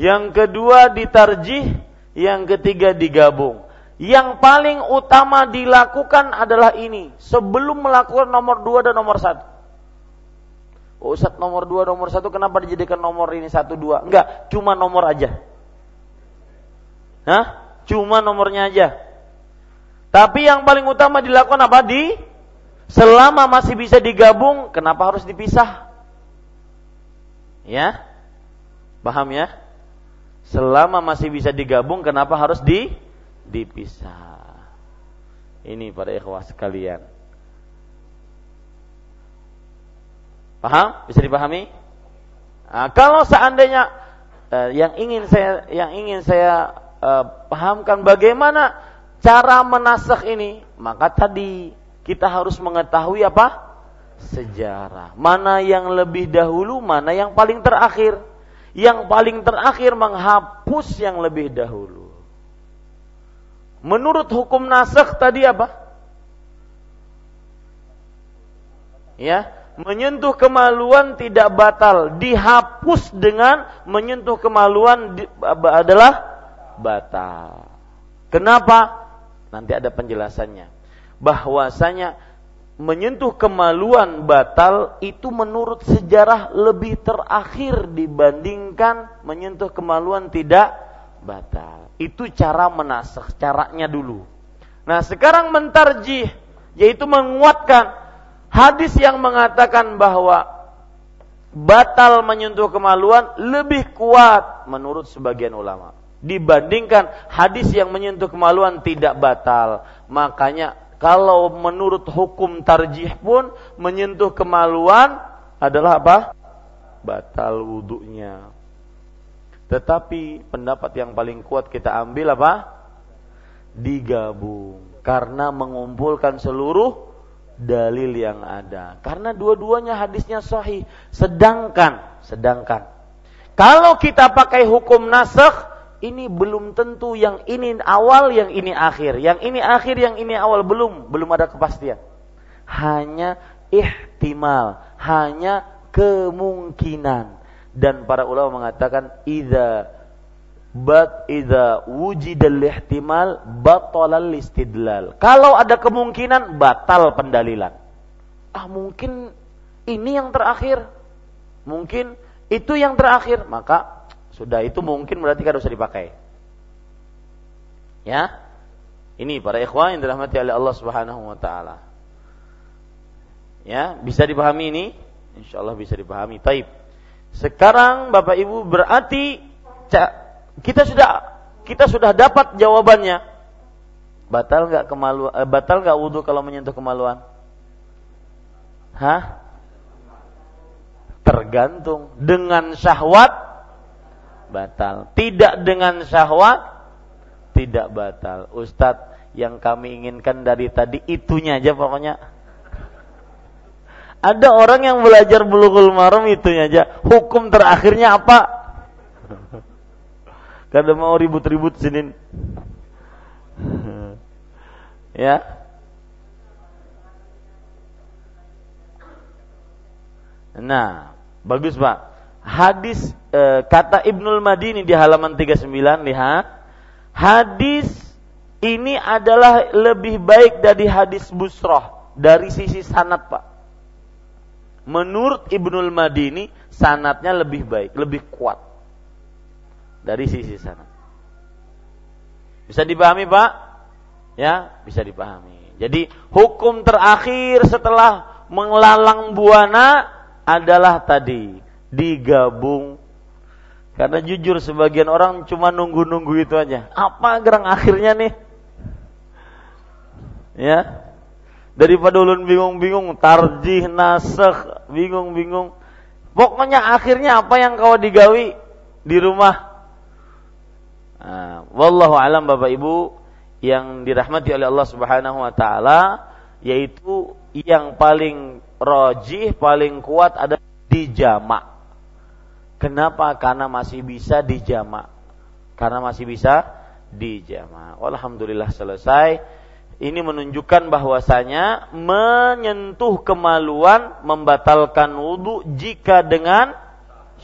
Speaker 1: Yang kedua ditarjih, yang ketiga digabung. Yang paling utama dilakukan adalah ini. Sebelum melakukan nomor dua dan nomor satu. Oh, nomor dua, nomor satu kenapa dijadikan nomor ini satu dua? Enggak, cuma nomor aja. Hah? Cuma nomornya aja. Tapi yang paling utama dilakukan apa? Di selama masih bisa digabung, kenapa harus dipisah? Ya? Paham ya? Selama masih bisa digabung, kenapa harus di dipisah? Ini pada ikhwah sekalian. Paham? Bisa dipahami? Nah, kalau seandainya eh, yang ingin saya yang ingin saya eh, pahamkan bagaimana cara menasakh ini, maka tadi kita harus mengetahui apa? Sejarah. Mana yang lebih dahulu, mana yang paling terakhir yang paling terakhir menghapus yang lebih dahulu. Menurut hukum nasakh tadi apa? Ya, menyentuh kemaluan tidak batal, dihapus dengan menyentuh kemaluan adalah batal. Kenapa? Nanti ada penjelasannya. Bahwasanya menyentuh kemaluan batal itu menurut sejarah lebih terakhir dibandingkan menyentuh kemaluan tidak batal. Itu cara menasakh, caranya dulu. Nah, sekarang mentarjih yaitu menguatkan hadis yang mengatakan bahwa batal menyentuh kemaluan lebih kuat menurut sebagian ulama dibandingkan hadis yang menyentuh kemaluan tidak batal. Makanya kalau menurut hukum tarjih pun menyentuh kemaluan adalah apa? Batal wudhunya. Tetapi pendapat yang paling kuat kita ambil apa? Digabung. Karena mengumpulkan seluruh dalil yang ada. Karena dua-duanya hadisnya sahih. Sedangkan, sedangkan. Kalau kita pakai hukum nasakh, ini belum tentu yang ini awal, yang ini akhir. Yang ini akhir, yang ini awal belum, belum ada kepastian. Hanya ihtimal, hanya kemungkinan. Dan para ulama mengatakan idza bat idza wujidal ihtimal batalal istidlal. Kalau ada kemungkinan batal pendalilan. Ah mungkin ini yang terakhir. Mungkin itu yang terakhir, maka sudah itu mungkin berarti kan usah dipakai. Ya. Ini para ikhwan yang dirahmati oleh Allah Subhanahu wa taala. Ya, bisa dipahami ini? Insyaallah bisa dipahami. Taib. Sekarang Bapak Ibu berarti kita sudah kita sudah dapat jawabannya. Batal nggak kemaluan? Eh, batal nggak wudhu kalau menyentuh kemaluan? Hah? Tergantung. Dengan syahwat batal. Tidak dengan syahwat tidak batal. Ustadz yang kami inginkan dari tadi itunya aja pokoknya. Ada orang yang belajar bulughul maram itunya aja. Hukum terakhirnya apa? Kada mau ribut-ribut sini. ya. Nah, bagus Pak. Hadis e, kata Ibnul Madini di halaman 39 lihat hadis ini adalah lebih baik dari hadis busroh dari sisi sanat pak. Menurut Ibnul Madini sanatnya lebih baik, lebih kuat dari sisi sanat. Bisa dipahami pak? Ya, bisa dipahami. Jadi hukum terakhir setelah mengelalang buana adalah tadi digabung karena jujur sebagian orang cuma nunggu-nunggu itu aja. Apa gerang akhirnya nih? Ya. Daripada ulun bingung-bingung, tarjih, nasakh, bingung-bingung. Pokoknya akhirnya apa yang kau digawi di rumah. Nah, wallahu alam Bapak Ibu yang dirahmati oleh Allah Subhanahu wa taala yaitu yang paling rojih, paling kuat ada di jamak Kenapa? Karena masih bisa dijamak. Karena masih bisa dijamak. Alhamdulillah selesai. Ini menunjukkan bahwasanya menyentuh kemaluan membatalkan wudhu jika dengan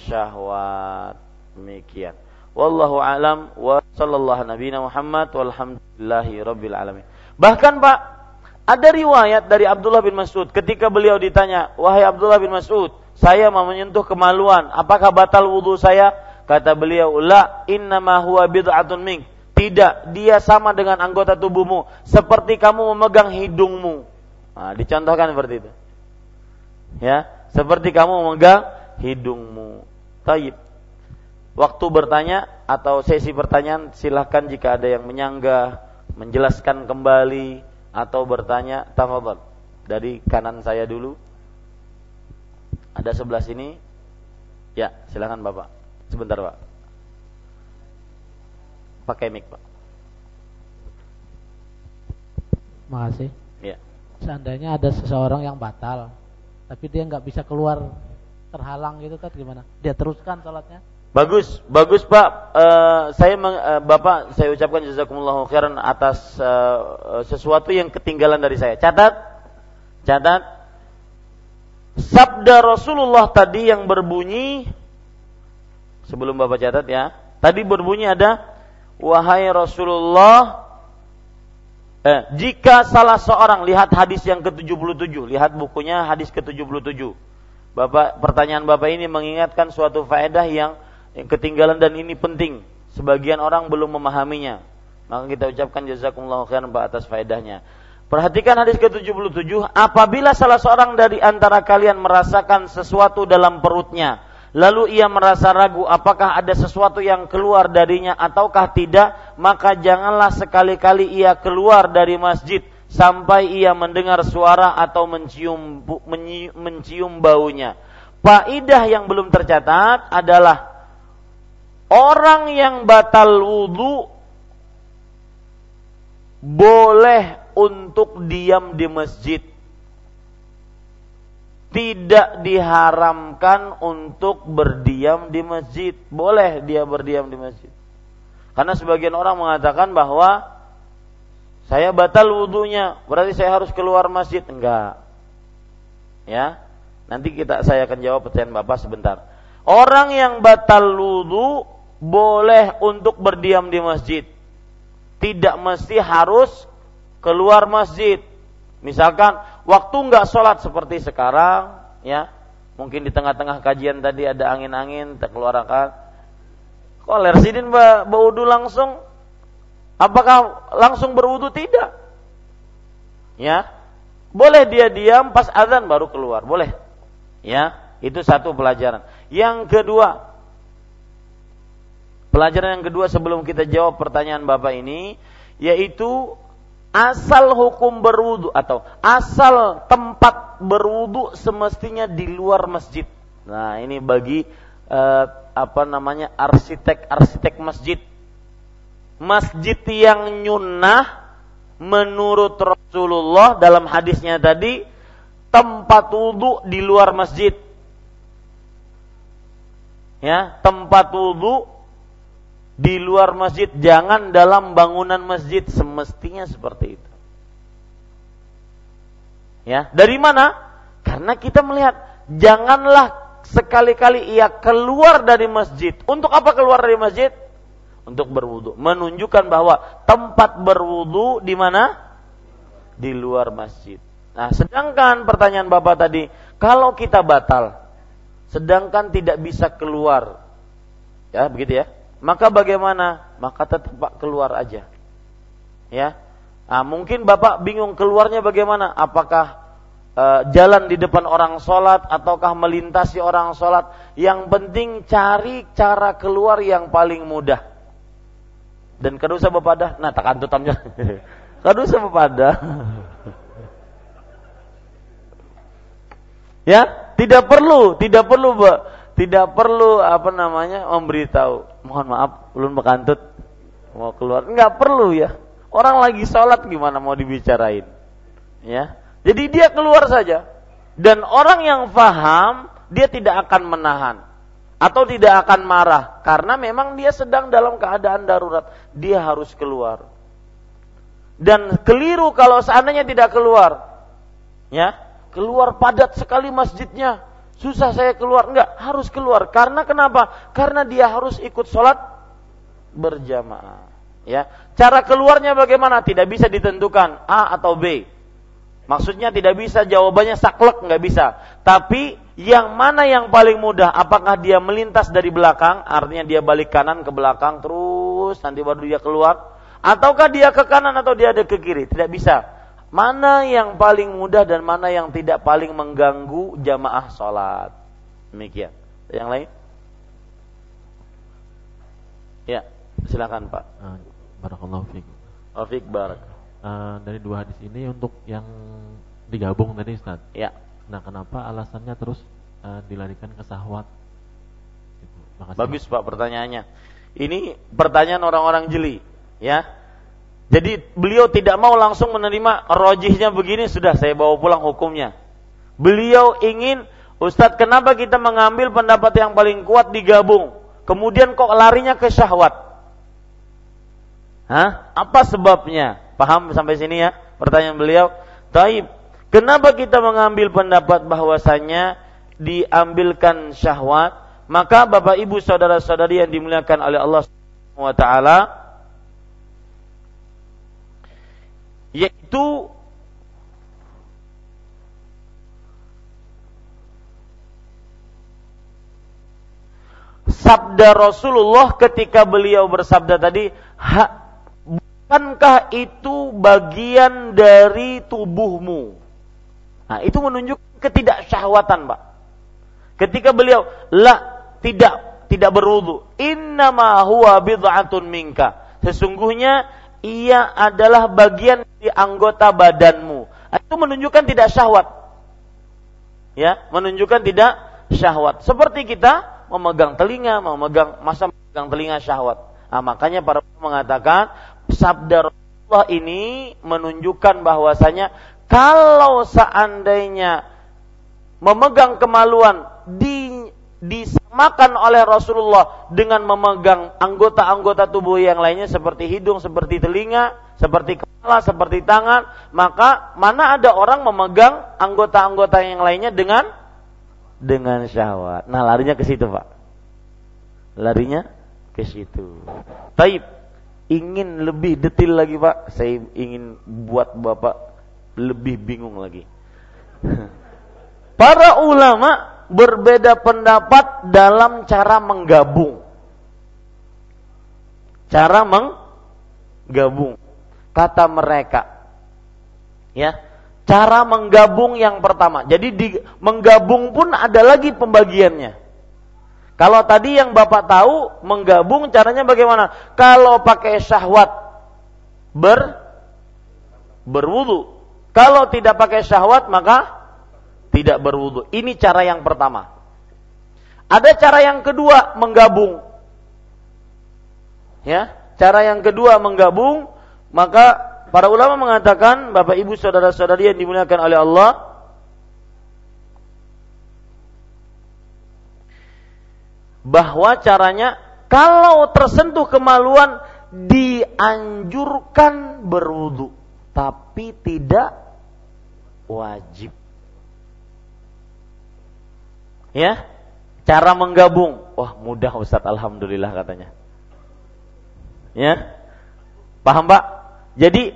Speaker 1: syahwat. Demikian. Wallahu alam wa sallallahu nabiyana Muhammad walhamdulillahi rabbil alamin. Bahkan Pak, ada riwayat dari Abdullah bin Mas'ud ketika beliau ditanya, "Wahai Abdullah bin Mas'ud, saya mau menyentuh kemaluan, apakah batal wudhu saya? Kata beliau, la innama huwa bid'atun mink. Tidak, dia sama dengan anggota tubuhmu, seperti kamu memegang hidungmu. Nah, dicontohkan seperti itu. Ya, seperti kamu memegang hidungmu. Taib. Waktu bertanya atau sesi pertanyaan silahkan jika ada yang menyanggah, menjelaskan kembali atau bertanya, tafadhol. Dari kanan saya dulu. Ada sebelah sini. Ya, silakan Bapak. Sebentar, Pak. Pakai mic, Pak.
Speaker 2: Makasih.
Speaker 1: Ya.
Speaker 2: Seandainya ada seseorang yang batal, tapi dia nggak bisa keluar terhalang gitu kan gimana? Dia teruskan sholatnya?
Speaker 1: Bagus, bagus Pak. Uh, saya meng, uh, Bapak saya ucapkan jazakumullah khairan atas uh, sesuatu yang ketinggalan dari saya. Catat, catat sabda Rasulullah tadi yang berbunyi sebelum Bapak catat ya. Tadi berbunyi ada wahai Rasulullah eh, jika salah seorang lihat hadis yang ke-77, lihat bukunya hadis ke-77. Bapak pertanyaan Bapak ini mengingatkan suatu faedah yang, yang ketinggalan dan ini penting. Sebagian orang belum memahaminya. Maka kita ucapkan jazakumullah khairan atas faedahnya. Perhatikan hadis ke-77, apabila salah seorang dari antara kalian merasakan sesuatu dalam perutnya, lalu ia merasa ragu apakah ada sesuatu yang keluar darinya ataukah tidak, maka janganlah sekali-kali ia keluar dari masjid sampai ia mendengar suara atau mencium mencium baunya. Faidah yang belum tercatat adalah orang yang batal wudhu boleh untuk diam di masjid. Tidak diharamkan untuk berdiam di masjid. Boleh dia berdiam di masjid. Karena sebagian orang mengatakan bahwa saya batal wudhunya, berarti saya harus keluar masjid. Enggak. Ya, nanti kita saya akan jawab pertanyaan Bapak sebentar. Orang yang batal wudhu boleh untuk berdiam di masjid. Tidak mesti harus keluar masjid. Misalkan waktu nggak sholat seperti sekarang, ya mungkin di tengah-tengah kajian tadi ada angin-angin, tak keluarkan. Kok lersidin berwudu langsung? Apakah langsung berwudu? Tidak. Ya, boleh dia diam pas azan baru keluar, boleh. Ya, itu satu pelajaran. Yang kedua, pelajaran yang kedua sebelum kita jawab pertanyaan Bapak ini, yaitu asal hukum berwudu atau asal tempat berwudu semestinya di luar masjid. Nah, ini bagi eh, apa namanya arsitek-arsitek masjid. Masjid yang nyunnah menurut Rasulullah dalam hadisnya tadi tempat wudu di luar masjid. Ya, tempat wudu di luar masjid, jangan dalam bangunan masjid semestinya seperti itu. Ya, dari mana? Karena kita melihat janganlah sekali-kali ia keluar dari masjid. Untuk apa keluar dari masjid? Untuk berwudu. Menunjukkan bahwa tempat berwudu di mana? Di luar masjid. Nah, sedangkan pertanyaan Bapak tadi, kalau kita batal, sedangkan tidak bisa keluar, ya begitu ya, maka bagaimana? Maka tetap keluar aja. Ya, nah, mungkin Bapak bingung keluarnya bagaimana? Apakah uh, jalan di depan orang sholat ataukah melintasi orang sholat. Yang penting cari cara keluar yang paling mudah. Dan kada usah bepada, nah tak tutamnya. kada usah bepada. ya, tidak perlu, tidak perlu, tidak perlu apa namanya memberitahu. Mohon maaf, belum bekantut mau keluar. Enggak perlu ya. Orang lagi sholat gimana mau dibicarain? Ya, jadi dia keluar saja. Dan orang yang faham, dia tidak akan menahan. Atau tidak akan marah. Karena memang dia sedang dalam keadaan darurat. Dia harus keluar. Dan keliru kalau seandainya tidak keluar. Ya, keluar padat sekali masjidnya. Susah saya keluar. Enggak, harus keluar. Karena kenapa? Karena dia harus ikut sholat berjamaah. Ya, cara keluarnya bagaimana? Tidak bisa ditentukan A atau B Maksudnya tidak bisa jawabannya saklek nggak bisa. Tapi yang mana yang paling mudah? Apakah dia melintas dari belakang, artinya dia balik kanan ke belakang terus nanti baru dia keluar? Ataukah dia ke kanan atau dia ada ke kiri? Tidak bisa. Mana yang paling mudah dan mana yang tidak paling mengganggu jamaah sholat? Demikian. Yang lain? Ya, silakan Pak.
Speaker 3: Barakallahu fiik.
Speaker 1: Afik barak
Speaker 3: uh, dari dua hadis ini untuk yang digabung tadi Ustaz.
Speaker 1: Ya.
Speaker 3: Nah, kenapa alasannya terus uh, dilarikan ke sahwat?
Speaker 1: Gitu. Bagus Pak pertanyaannya. Ini pertanyaan orang-orang jeli, ya. Jadi beliau tidak mau langsung menerima rojihnya begini sudah saya bawa pulang hukumnya. Beliau ingin Ustadz kenapa kita mengambil pendapat yang paling kuat digabung Kemudian kok larinya ke syahwat Hah? Apa sebabnya? Paham sampai sini ya? Pertanyaan beliau. Taib. Kenapa kita mengambil pendapat bahwasanya diambilkan syahwat? Maka Bapak Ibu saudara-saudari yang dimuliakan oleh Allah taala yaitu sabda Rasulullah ketika beliau bersabda tadi hak Bukankah itu bagian dari tubuhmu? Nah, itu menunjukkan ketidaksyahwatan, Pak. Ketika beliau la tidak tidak berwudu, innama huwa bid'atun minka. Sesungguhnya ia adalah bagian di anggota badanmu. Itu menunjukkan tidak syahwat. Ya, menunjukkan tidak syahwat. Seperti kita memegang telinga, memegang masa memegang telinga syahwat. Nah, makanya para mengatakan sabda Rasulullah ini menunjukkan bahwasanya kalau seandainya memegang kemaluan di disamakan oleh Rasulullah dengan memegang anggota-anggota tubuh yang lainnya seperti hidung, seperti telinga, seperti kepala, seperti tangan, maka mana ada orang memegang anggota-anggota yang lainnya dengan dengan syahwat. Nah, larinya ke situ, Pak. Larinya ke situ. Taib ingin lebih detail lagi Pak, saya ingin buat Bapak lebih bingung lagi. Para ulama berbeda pendapat dalam cara menggabung. Cara menggabung. Kata mereka. Ya, cara menggabung yang pertama. Jadi di, menggabung pun ada lagi pembagiannya. Kalau tadi yang Bapak tahu menggabung caranya bagaimana? Kalau pakai syahwat ber berwudu. Kalau tidak pakai syahwat maka tidak berwudu. Ini cara yang pertama. Ada cara yang kedua menggabung. Ya, cara yang kedua menggabung maka para ulama mengatakan Bapak Ibu saudara-saudari yang dimuliakan oleh Allah bahwa caranya kalau tersentuh kemaluan dianjurkan berwudu tapi tidak wajib. Ya, Cara menggabung. Wah, mudah Ustaz, alhamdulillah katanya. Ya. Paham, Pak? Jadi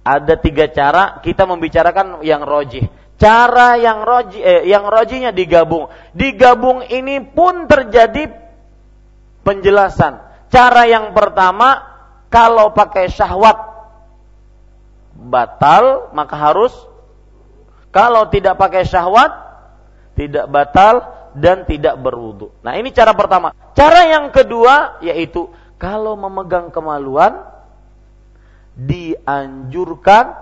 Speaker 1: ada tiga cara kita membicarakan yang roji. Cara yang roji, eh, yang rojinya digabung. Digabung ini pun terjadi penjelasan. Cara yang pertama, kalau pakai syahwat batal, maka harus. Kalau tidak pakai syahwat, tidak batal dan tidak berwudu. Nah ini cara pertama. Cara yang kedua yaitu kalau memegang kemaluan dianjurkan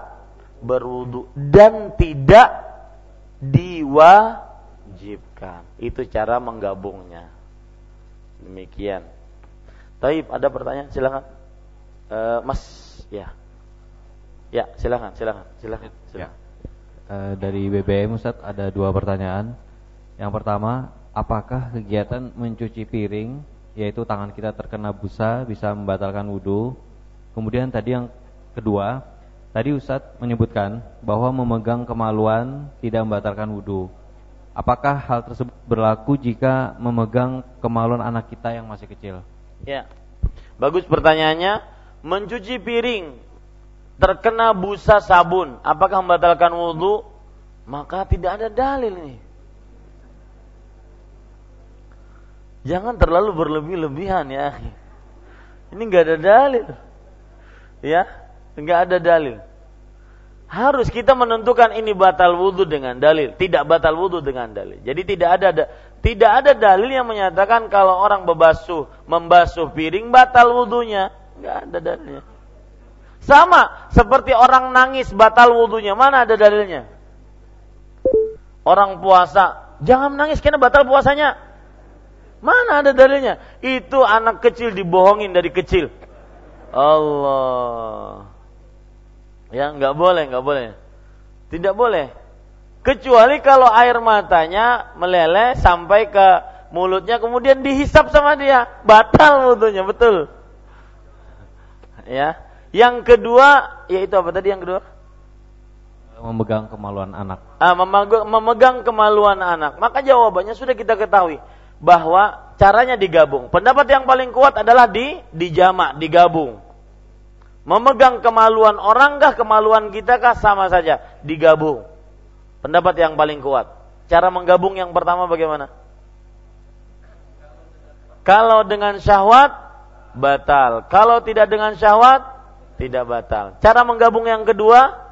Speaker 1: berwudu dan tidak diwajibkan. Itu cara menggabungnya. Demikian. Taib, ada pertanyaan? Silakan. Uh, mas, ya. Ya, silakan, silakan, silakan. silakan. Ya.
Speaker 4: Uh, dari BBM Ustaz ada dua pertanyaan. Yang pertama, apakah kegiatan mencuci piring yaitu tangan kita terkena busa bisa membatalkan wudhu? Kemudian tadi yang Kedua, tadi Ustadz menyebutkan bahwa memegang kemaluan tidak membatalkan wudhu. Apakah hal tersebut berlaku jika memegang kemaluan anak kita yang masih kecil?
Speaker 1: Ya, bagus pertanyaannya. Mencuci piring terkena busa sabun, apakah membatalkan wudhu? Maka tidak ada dalil nih. Jangan terlalu berlebih-lebihan ya. Ini nggak ada dalil. Ya, Enggak ada dalil. Harus kita menentukan ini batal wudhu dengan dalil, tidak batal wudhu dengan dalil. Jadi tidak ada tidak ada dalil yang menyatakan kalau orang berbasuh membasuh piring batal wudhunya. Enggak ada dalilnya. Sama seperti orang nangis batal wudhunya, mana ada dalilnya? Orang puasa, jangan menangis karena batal puasanya. Mana ada dalilnya? Itu anak kecil dibohongin dari kecil. Allah. Ya, nggak boleh, nggak boleh. Tidak boleh. Kecuali kalau air matanya meleleh sampai ke mulutnya kemudian dihisap sama dia, batal wudhunya, betul. Ya. Yang kedua yaitu apa tadi yang kedua?
Speaker 4: Memegang kemaluan anak.
Speaker 1: Ah, memegang, memegang kemaluan anak. Maka jawabannya sudah kita ketahui bahwa caranya digabung. Pendapat yang paling kuat adalah di dijamak, digabung. Memegang kemaluan orang kah, kemaluan kita kah sama saja, digabung. Pendapat yang paling kuat. Cara menggabung yang pertama bagaimana? Kalau dengan syahwat batal. Kalau tidak dengan syahwat tidak batal. Cara menggabung yang kedua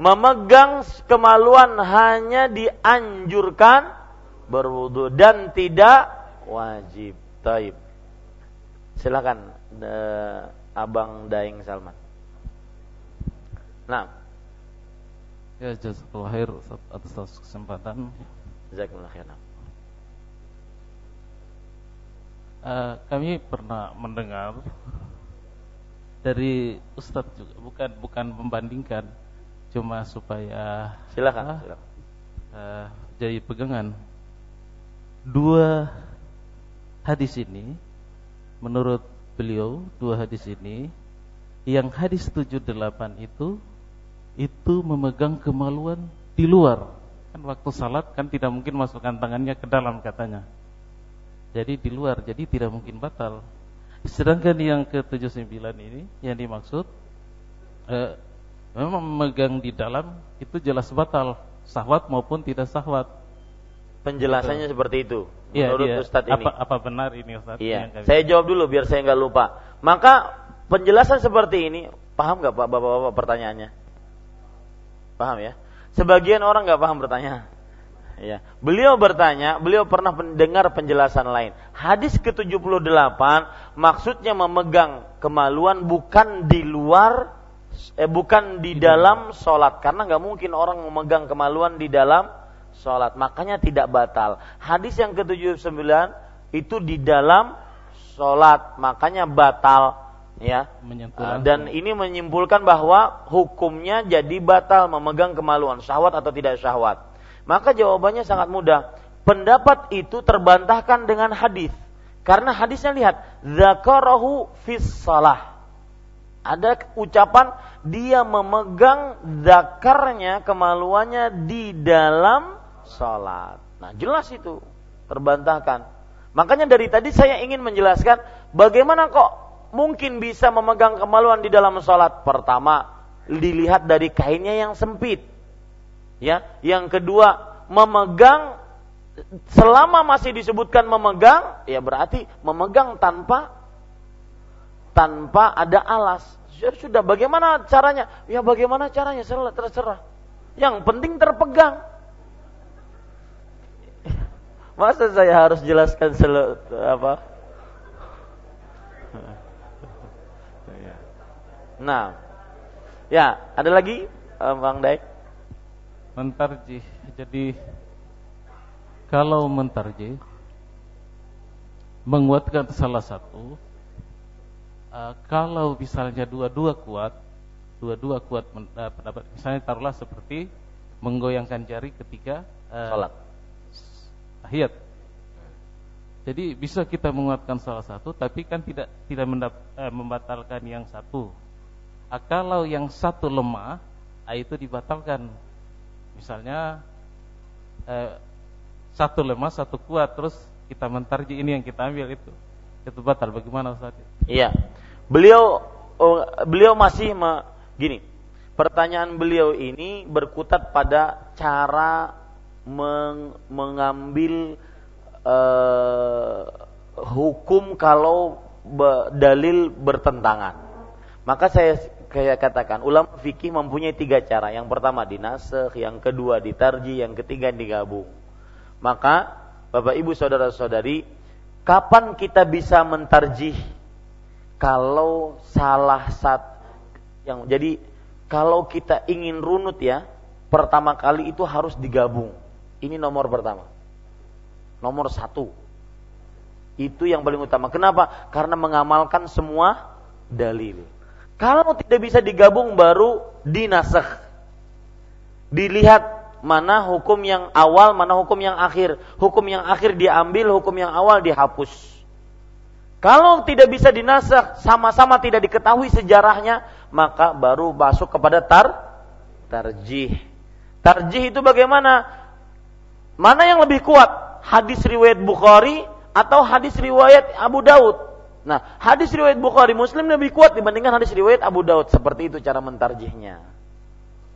Speaker 1: memegang kemaluan hanya dianjurkan berwudu dan tidak wajib. Taib. Silakan Abang Daeng Salman. Nah.
Speaker 5: Ya, jazakallah khair atas kesempatan.
Speaker 1: Jazakallah khair.
Speaker 5: Uh, kami pernah mendengar dari Ustadz juga, bukan bukan membandingkan, cuma supaya
Speaker 1: silakan, uh, silakan.
Speaker 5: Uh, jadi pegangan. Dua hadis ini menurut beliau dua hadis ini yang hadis 78 itu itu memegang kemaluan di luar kan waktu salat kan tidak mungkin masukkan tangannya ke dalam katanya jadi di luar jadi tidak mungkin batal sedangkan yang ke 79 ini yang dimaksud eh, memang memegang di dalam itu jelas batal sahwat maupun tidak sahwat
Speaker 1: penjelasannya Betul. seperti itu
Speaker 5: ya, menurut ya. Ustadz ini. Apa, apa benar ini Ustadz?
Speaker 1: Iya. Saya jawab dulu biar saya nggak lupa. Maka penjelasan seperti ini paham nggak pak bapak-bapak pertanyaannya? Paham ya? Sebagian orang nggak paham pertanyaan. Ya. Beliau bertanya, beliau pernah mendengar penjelasan lain. Hadis ke-78 maksudnya memegang kemaluan bukan di luar eh bukan di dalam sholat karena nggak mungkin orang memegang kemaluan di dalam sholat. Makanya tidak batal. Hadis yang ke-79 itu di dalam sholat. Makanya batal. ya. Uh, dan ini menyimpulkan bahwa hukumnya jadi batal memegang kemaluan syahwat atau tidak syahwat. Maka jawabannya sangat mudah. Pendapat itu terbantahkan dengan hadis. Karena hadisnya lihat, zakarahu fis salah. Ada ucapan dia memegang zakarnya kemaluannya di dalam sholat. Nah jelas itu. terbantahkan. Makanya dari tadi saya ingin menjelaskan bagaimana kok mungkin bisa memegang kemaluan di dalam sholat. Pertama, dilihat dari kainnya yang sempit. Ya, yang kedua, memegang selama masih disebutkan memegang, ya berarti memegang tanpa tanpa ada alas. Ya sudah, bagaimana caranya? Ya bagaimana caranya? Terserah. Yang penting terpegang. Masa saya harus jelaskan sel apa? Nah, ya ada lagi Bang Dai?
Speaker 5: Mentarjih. Jadi kalau mentarjih menguatkan salah satu, uh, kalau misalnya dua-dua kuat, dua-dua kuat uh, pendapat, misalnya taruhlah seperti menggoyangkan jari ketika
Speaker 1: uh, salat
Speaker 5: tahiyat. Jadi bisa kita menguatkan salah satu, tapi kan tidak tidak mendap, eh, membatalkan yang satu. Ah, kalau yang satu lemah, ah, itu dibatalkan. Misalnya eh, satu lemah, satu kuat, terus kita mentarji ini yang kita ambil itu, itu batal. Bagaimana Ustaz?
Speaker 1: Iya, beliau oh, beliau masih me, gini. Pertanyaan beliau ini berkutat pada cara meng, mengambil uh, hukum kalau be, dalil bertentangan. Maka saya kayak katakan ulama fikih mempunyai tiga cara. Yang pertama dinasakh, yang kedua ditarji, yang ketiga digabung. Maka Bapak Ibu saudara-saudari, kapan kita bisa mentarjih kalau salah satu yang jadi kalau kita ingin runut ya, pertama kali itu harus digabung. Ini nomor pertama. Nomor satu. Itu yang paling utama. Kenapa? Karena mengamalkan semua dalil. Kalau tidak bisa digabung baru dinasah. Dilihat mana hukum yang awal, mana hukum yang akhir. Hukum yang akhir diambil, hukum yang awal dihapus. Kalau tidak bisa dinasah, sama-sama tidak diketahui sejarahnya, maka baru masuk kepada tar tarjih. Tarjih itu bagaimana? Mana yang lebih kuat? Hadis riwayat Bukhari atau hadis riwayat Abu Daud? Nah, hadis riwayat Bukhari Muslim lebih kuat dibandingkan hadis riwayat Abu Daud. Seperti itu cara mentarjihnya.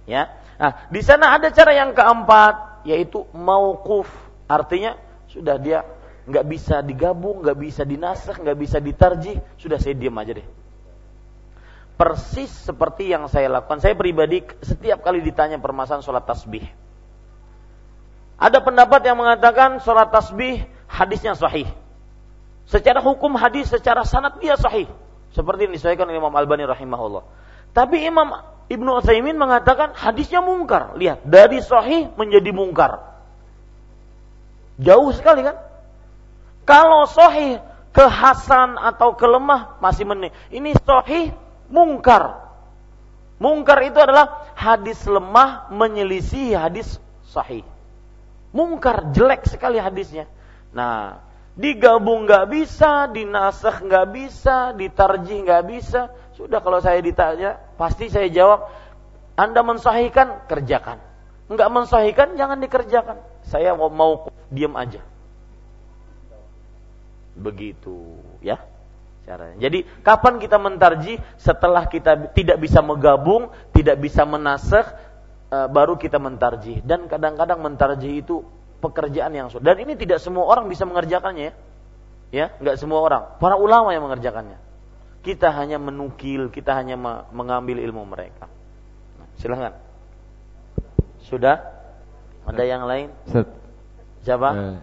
Speaker 1: Ya. Nah, di sana ada cara yang keempat yaitu mauquf. Artinya sudah dia nggak bisa digabung, nggak bisa dinasah, nggak bisa ditarjih, sudah saya diam aja deh. Persis seperti yang saya lakukan. Saya pribadi setiap kali ditanya permasalahan sholat tasbih ada pendapat yang mengatakan sholat tasbih hadisnya sahih. Secara hukum hadis, secara sanad dia sahih. Seperti yang disesuaikan oleh Imam Albani rahimahullah. Tapi Imam Ibnu Utsaimin mengatakan hadisnya mungkar. Lihat, dari sahih menjadi mungkar. Jauh sekali kan? Kalau sahih ke hasan atau ke lemah masih menih. Ini sahih mungkar. Mungkar itu adalah hadis lemah menyelisih hadis sahih mungkar jelek sekali hadisnya. Nah, digabung nggak bisa, dinasah nggak bisa, ditarjih nggak bisa. Sudah kalau saya ditanya, pasti saya jawab, Anda mensahihkan, kerjakan. Nggak mensahihkan, jangan dikerjakan. Saya mau, mau diam aja. Begitu, ya caranya. Jadi kapan kita mentarji setelah kita tidak bisa menggabung, tidak bisa menasah, Eh, baru kita mentarjih dan kadang-kadang mentarjih itu pekerjaan yang sulit dan ini tidak semua orang bisa mengerjakannya ya. Ya nggak semua orang. Para ulama yang mengerjakannya. Kita hanya menukil kita hanya mengambil ilmu mereka. Nah, silahkan sudah? Ada yang lain? Siapa? Eh,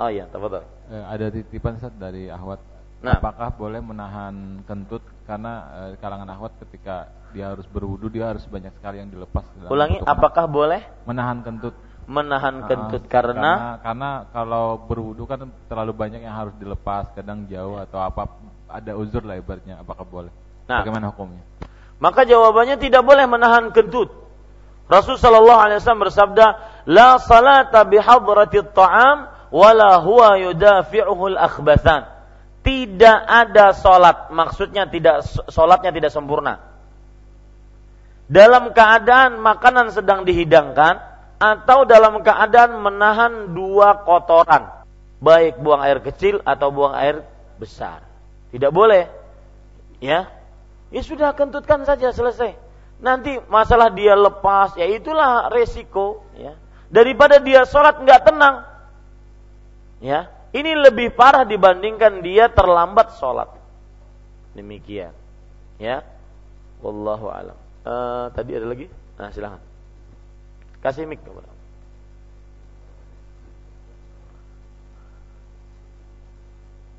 Speaker 1: oh ya tafadhol
Speaker 6: eh, ada titipan Ustaz dari Ahwat. Nah, apakah boleh menahan kentut? Karena e, kalangan akhwat ketika dia harus berwudu dia harus banyak sekali yang dilepas.
Speaker 1: Ulangi, apakah boleh?
Speaker 6: Menahan kentut?
Speaker 1: Menahan nah, kentut karena
Speaker 6: karena karena kalau berwudu kan terlalu banyak yang harus dilepas, kadang jauh atau apa ada uzur lah ibaratnya, apakah boleh? Nah, Bagaimana hukumnya?
Speaker 1: Maka jawabannya tidak boleh menahan kentut. Rasul sallallahu alaihi wasallam bersabda, "La salata bihadratit ta'am wala huwa yudafi'uhu al-akhbathan." tidak ada sholat, maksudnya tidak sholatnya tidak sempurna. Dalam keadaan makanan sedang dihidangkan atau dalam keadaan menahan dua kotoran. baik buang air kecil atau buang air besar. Tidak boleh. Ya. Ya sudah kentutkan saja selesai. Nanti masalah dia lepas, ya itulah resiko, ya. Daripada dia sholat nggak tenang, ya. Ini lebih parah dibandingkan dia terlambat sholat. Demikian, ya. Wallahu alam. Uh, tadi ada lagi? Nah silahkan. Kasih mic kepada.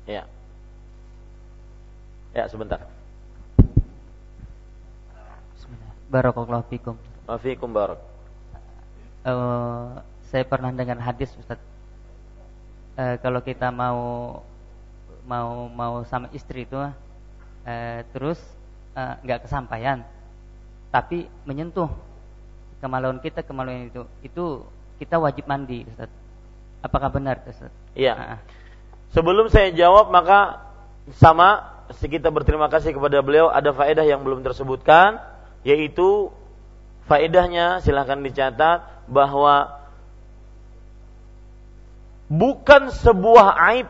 Speaker 1: Ya. Ya, sebentar.
Speaker 7: Barakallahu fikum.
Speaker 1: Wa fikum barak.
Speaker 7: Uh, saya pernah dengar hadis Ustaz. Uh, kalau kita mau mau mau sama istri itu uh, terus nggak uh, kesampaian tapi menyentuh kemaluan kita kemaluan itu itu kita wajib mandi Ustaz. Apakah benar Ustaz?
Speaker 1: Iya. Uh. Sebelum saya jawab maka sama kita berterima kasih kepada beliau ada faedah yang belum tersebutkan yaitu faedahnya silahkan dicatat bahwa bukan sebuah aib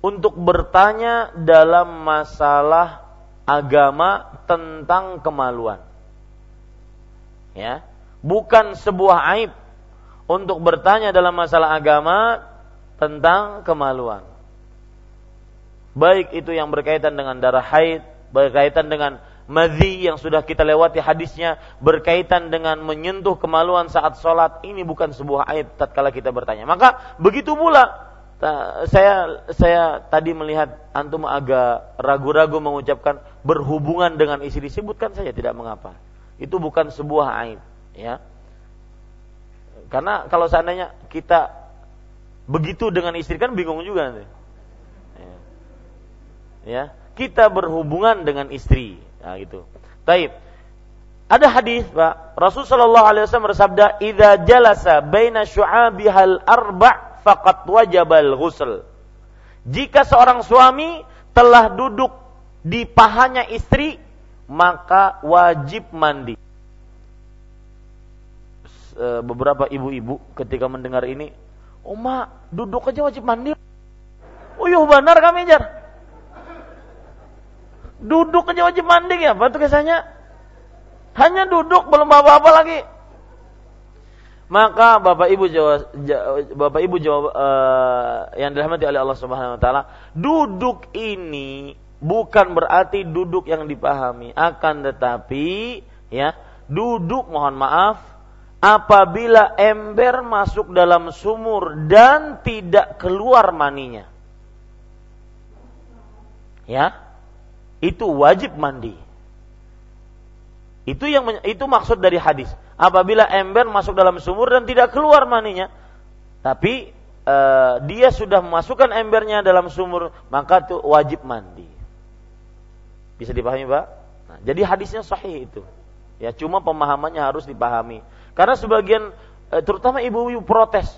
Speaker 1: untuk bertanya dalam masalah agama tentang kemaluan. Ya, bukan sebuah aib untuk bertanya dalam masalah agama tentang kemaluan. Baik itu yang berkaitan dengan darah haid, berkaitan dengan madhi yang sudah kita lewati hadisnya, berkaitan dengan menyentuh kemaluan saat sholat, ini bukan sebuah aib tatkala kita bertanya. Maka begitu pula saya saya tadi melihat antum agak ragu-ragu mengucapkan berhubungan dengan istri disebutkan saja tidak mengapa. Itu bukan sebuah aib, ya. Karena kalau seandainya kita Begitu dengan istri kan bingung juga nanti. Ya. ya. Kita berhubungan dengan istri. Nah, gitu. Taib. Ada hadis, Pak. Rasul sallallahu alaihi wasallam bersabda, "Idza jalasa baina syu'abihal arba' faqad wajabal ghusl." Jika seorang suami telah duduk di pahanya istri, maka wajib mandi. Eh, beberapa ibu-ibu ketika mendengar ini Uma, duduk aja wajib mandi. Uyuh benar kami jar. Duduk aja wajib mandi ya, batu kisahnya. Hanya duduk belum apa-apa lagi. Maka Bapak Ibu jawab, Bapak Ibu jawab uh, yang dirahmati oleh Allah Subhanahu wa taala, duduk ini bukan berarti duduk yang dipahami, akan tetapi ya, duduk mohon maaf apabila ember masuk dalam sumur dan tidak keluar maninya. Ya. Itu wajib mandi. Itu yang itu maksud dari hadis. Apabila ember masuk dalam sumur dan tidak keluar maninya, tapi e, dia sudah memasukkan embernya dalam sumur, maka itu wajib mandi. Bisa dipahami, Pak? Nah, jadi hadisnya sahih itu. Ya, cuma pemahamannya harus dipahami. Karena sebagian eh, terutama ibu-ibu protes.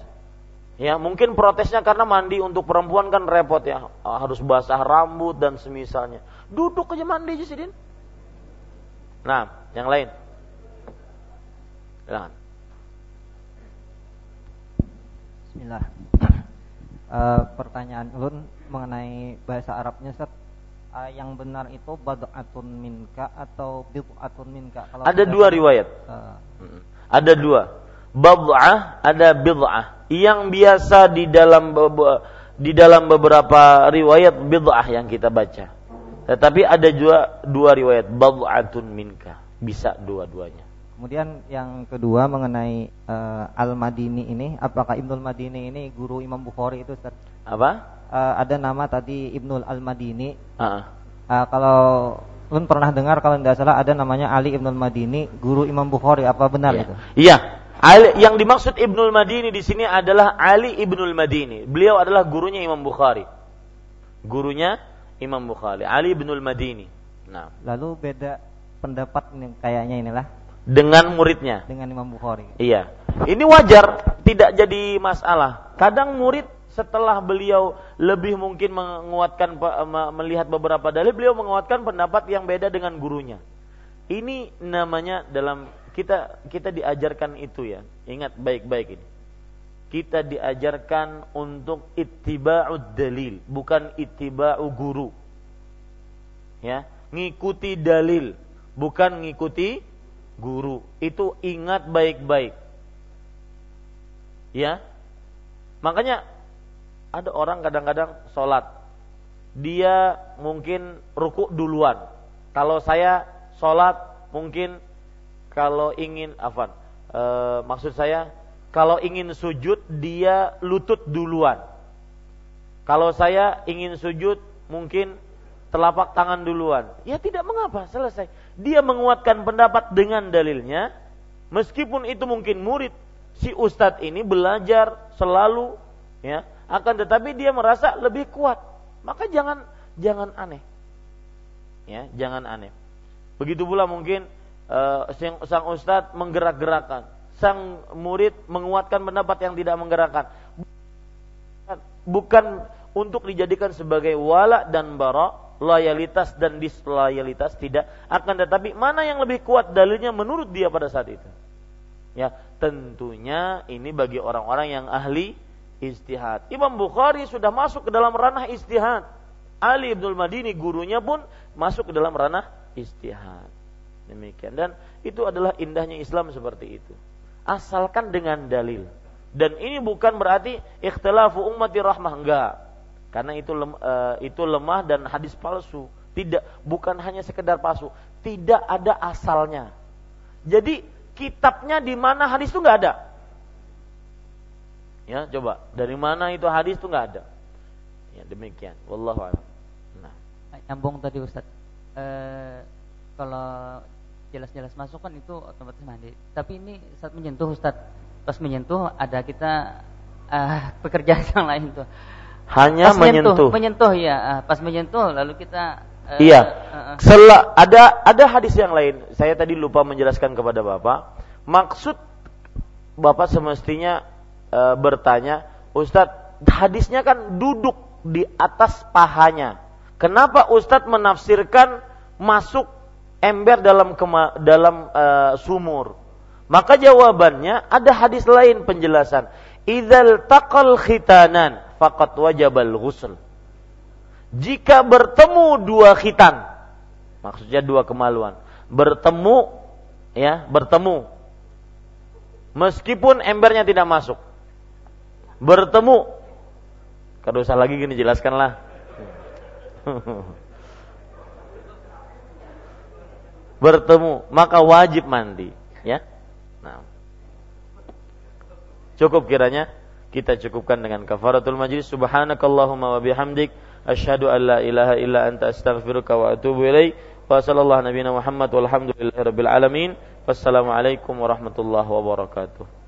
Speaker 1: Ya, mungkin protesnya karena mandi untuk perempuan kan repot ya, ah, harus basah rambut dan semisalnya. Duduk aja mandi aja Sidin. Nah, yang lain. Silakan.
Speaker 8: Bismillah. Uh, pertanyaan ulun mengenai bahasa Arabnya Ustaz. Uh, yang benar itu bad'atun minka atau bid'atun minka?
Speaker 1: Kalau ada dua riwayat. Uh, ada dua. Bad'ah, ada bid'ah. Yang biasa di dalam di dalam beberapa riwayat bid'ah yang kita baca. Tetapi ada juga dua riwayat bad'atun minka. Bisa dua-duanya.
Speaker 8: Kemudian yang kedua mengenai uh, Al-Madini ini, apakah Ibnul Madini ini guru Imam Bukhari itu Ustaz?
Speaker 1: Apa?
Speaker 8: Uh, ada nama tadi Ibnul Al-Madini. Uh -uh. Uh, kalau Ulun pernah dengar kalau tidak salah ada namanya Ali Ibnul Madini, guru Imam Bukhari. Apa benar
Speaker 1: ya.
Speaker 8: itu?
Speaker 1: Iya. Ali, yang dimaksud Ibnul Madini di sini adalah Ali Ibnul Madini. Beliau adalah gurunya Imam Bukhari. Gurunya Imam Bukhari, Ali Ibnul Madini.
Speaker 8: Nah. Lalu beda pendapat kayaknya inilah
Speaker 1: dengan muridnya.
Speaker 8: Dengan Imam Bukhari.
Speaker 1: Iya. Ini wajar, tidak jadi masalah. Kadang murid setelah beliau lebih mungkin menguatkan melihat beberapa dalil beliau menguatkan pendapat yang beda dengan gurunya ini namanya dalam kita kita diajarkan itu ya ingat baik-baik ini kita diajarkan untuk ittiba'ud dalil, bukan ittiba'u guru. Ya, ngikuti dalil, bukan ngikuti guru. Itu ingat baik-baik. Ya. Makanya ada orang kadang-kadang sholat. Dia mungkin ruku duluan. Kalau saya sholat mungkin kalau ingin apa? E, maksud saya kalau ingin sujud dia lutut duluan. Kalau saya ingin sujud mungkin telapak tangan duluan. Ya tidak mengapa, selesai. Dia menguatkan pendapat dengan dalilnya, meskipun itu mungkin murid si ustadz ini belajar selalu, ya, akan tetapi dia merasa lebih kuat. Maka jangan jangan aneh, ya, jangan aneh. Begitu pula mungkin uh, sang ustadz menggerak-gerakkan, sang murid menguatkan pendapat yang tidak menggerakkan. Bukan untuk dijadikan sebagai wala dan bara, loyalitas dan disloyalitas tidak akan tetapi mana yang lebih kuat dalilnya menurut dia pada saat itu ya tentunya ini bagi orang-orang yang ahli istihad Imam Bukhari sudah masuk ke dalam ranah istihad Ali Ibnul Madini gurunya pun masuk ke dalam ranah istihad demikian. Dan itu adalah indahnya Islam seperti itu. Asalkan dengan dalil. Dan ini bukan berarti ikhtilafu ummati rahmah. Enggak. Karena itu lem, uh, itu lemah dan hadis palsu. Tidak. Bukan hanya sekedar palsu, tidak ada asalnya. Jadi kitabnya di mana hadis itu nggak ada. Ya, coba dari mana itu hadis itu nggak ada. Ya demikian. Wallahu a'lam.
Speaker 7: Nah, nyambung tadi Ustaz. E, kalau jelas-jelas masuk kan itu otomatis mandi. Tapi ini saat menyentuh Ustaz, pas menyentuh ada kita uh, pekerjaan yang lain tuh
Speaker 1: hanya pas menyentuh.
Speaker 7: Menyentuh ya, ah, pas menyentuh lalu kita
Speaker 1: uh, Iya. Uh, uh. Ada ada hadis yang lain. Saya tadi lupa menjelaskan kepada Bapak. Maksud Bapak semestinya uh, bertanya, Ustadz, hadisnya kan duduk di atas pahanya. Kenapa Ustadz menafsirkan masuk ember dalam kema, dalam uh, sumur? Maka jawabannya ada hadis lain penjelasan. Idzal taqal khitanan faqat wajabal ghusl. Jika bertemu dua khitan, maksudnya dua kemaluan, bertemu ya, bertemu meskipun embernya tidak masuk. Bertemu. Kalau usah lagi gini jelaskanlah. bertemu maka wajib mandi ya. Nah. Cukup kiranya kita cukupkan dengan kafaratul majlis. Subhanakallahumma wa bihamdik asyhadu an la ilaha illa anta astaghfiruka wa atubu ilaik wa sallallahu nabiyana muhammad walhamdulillahi rabbil alamin. Wassalamu alaikum warahmatullahi wabarakatuh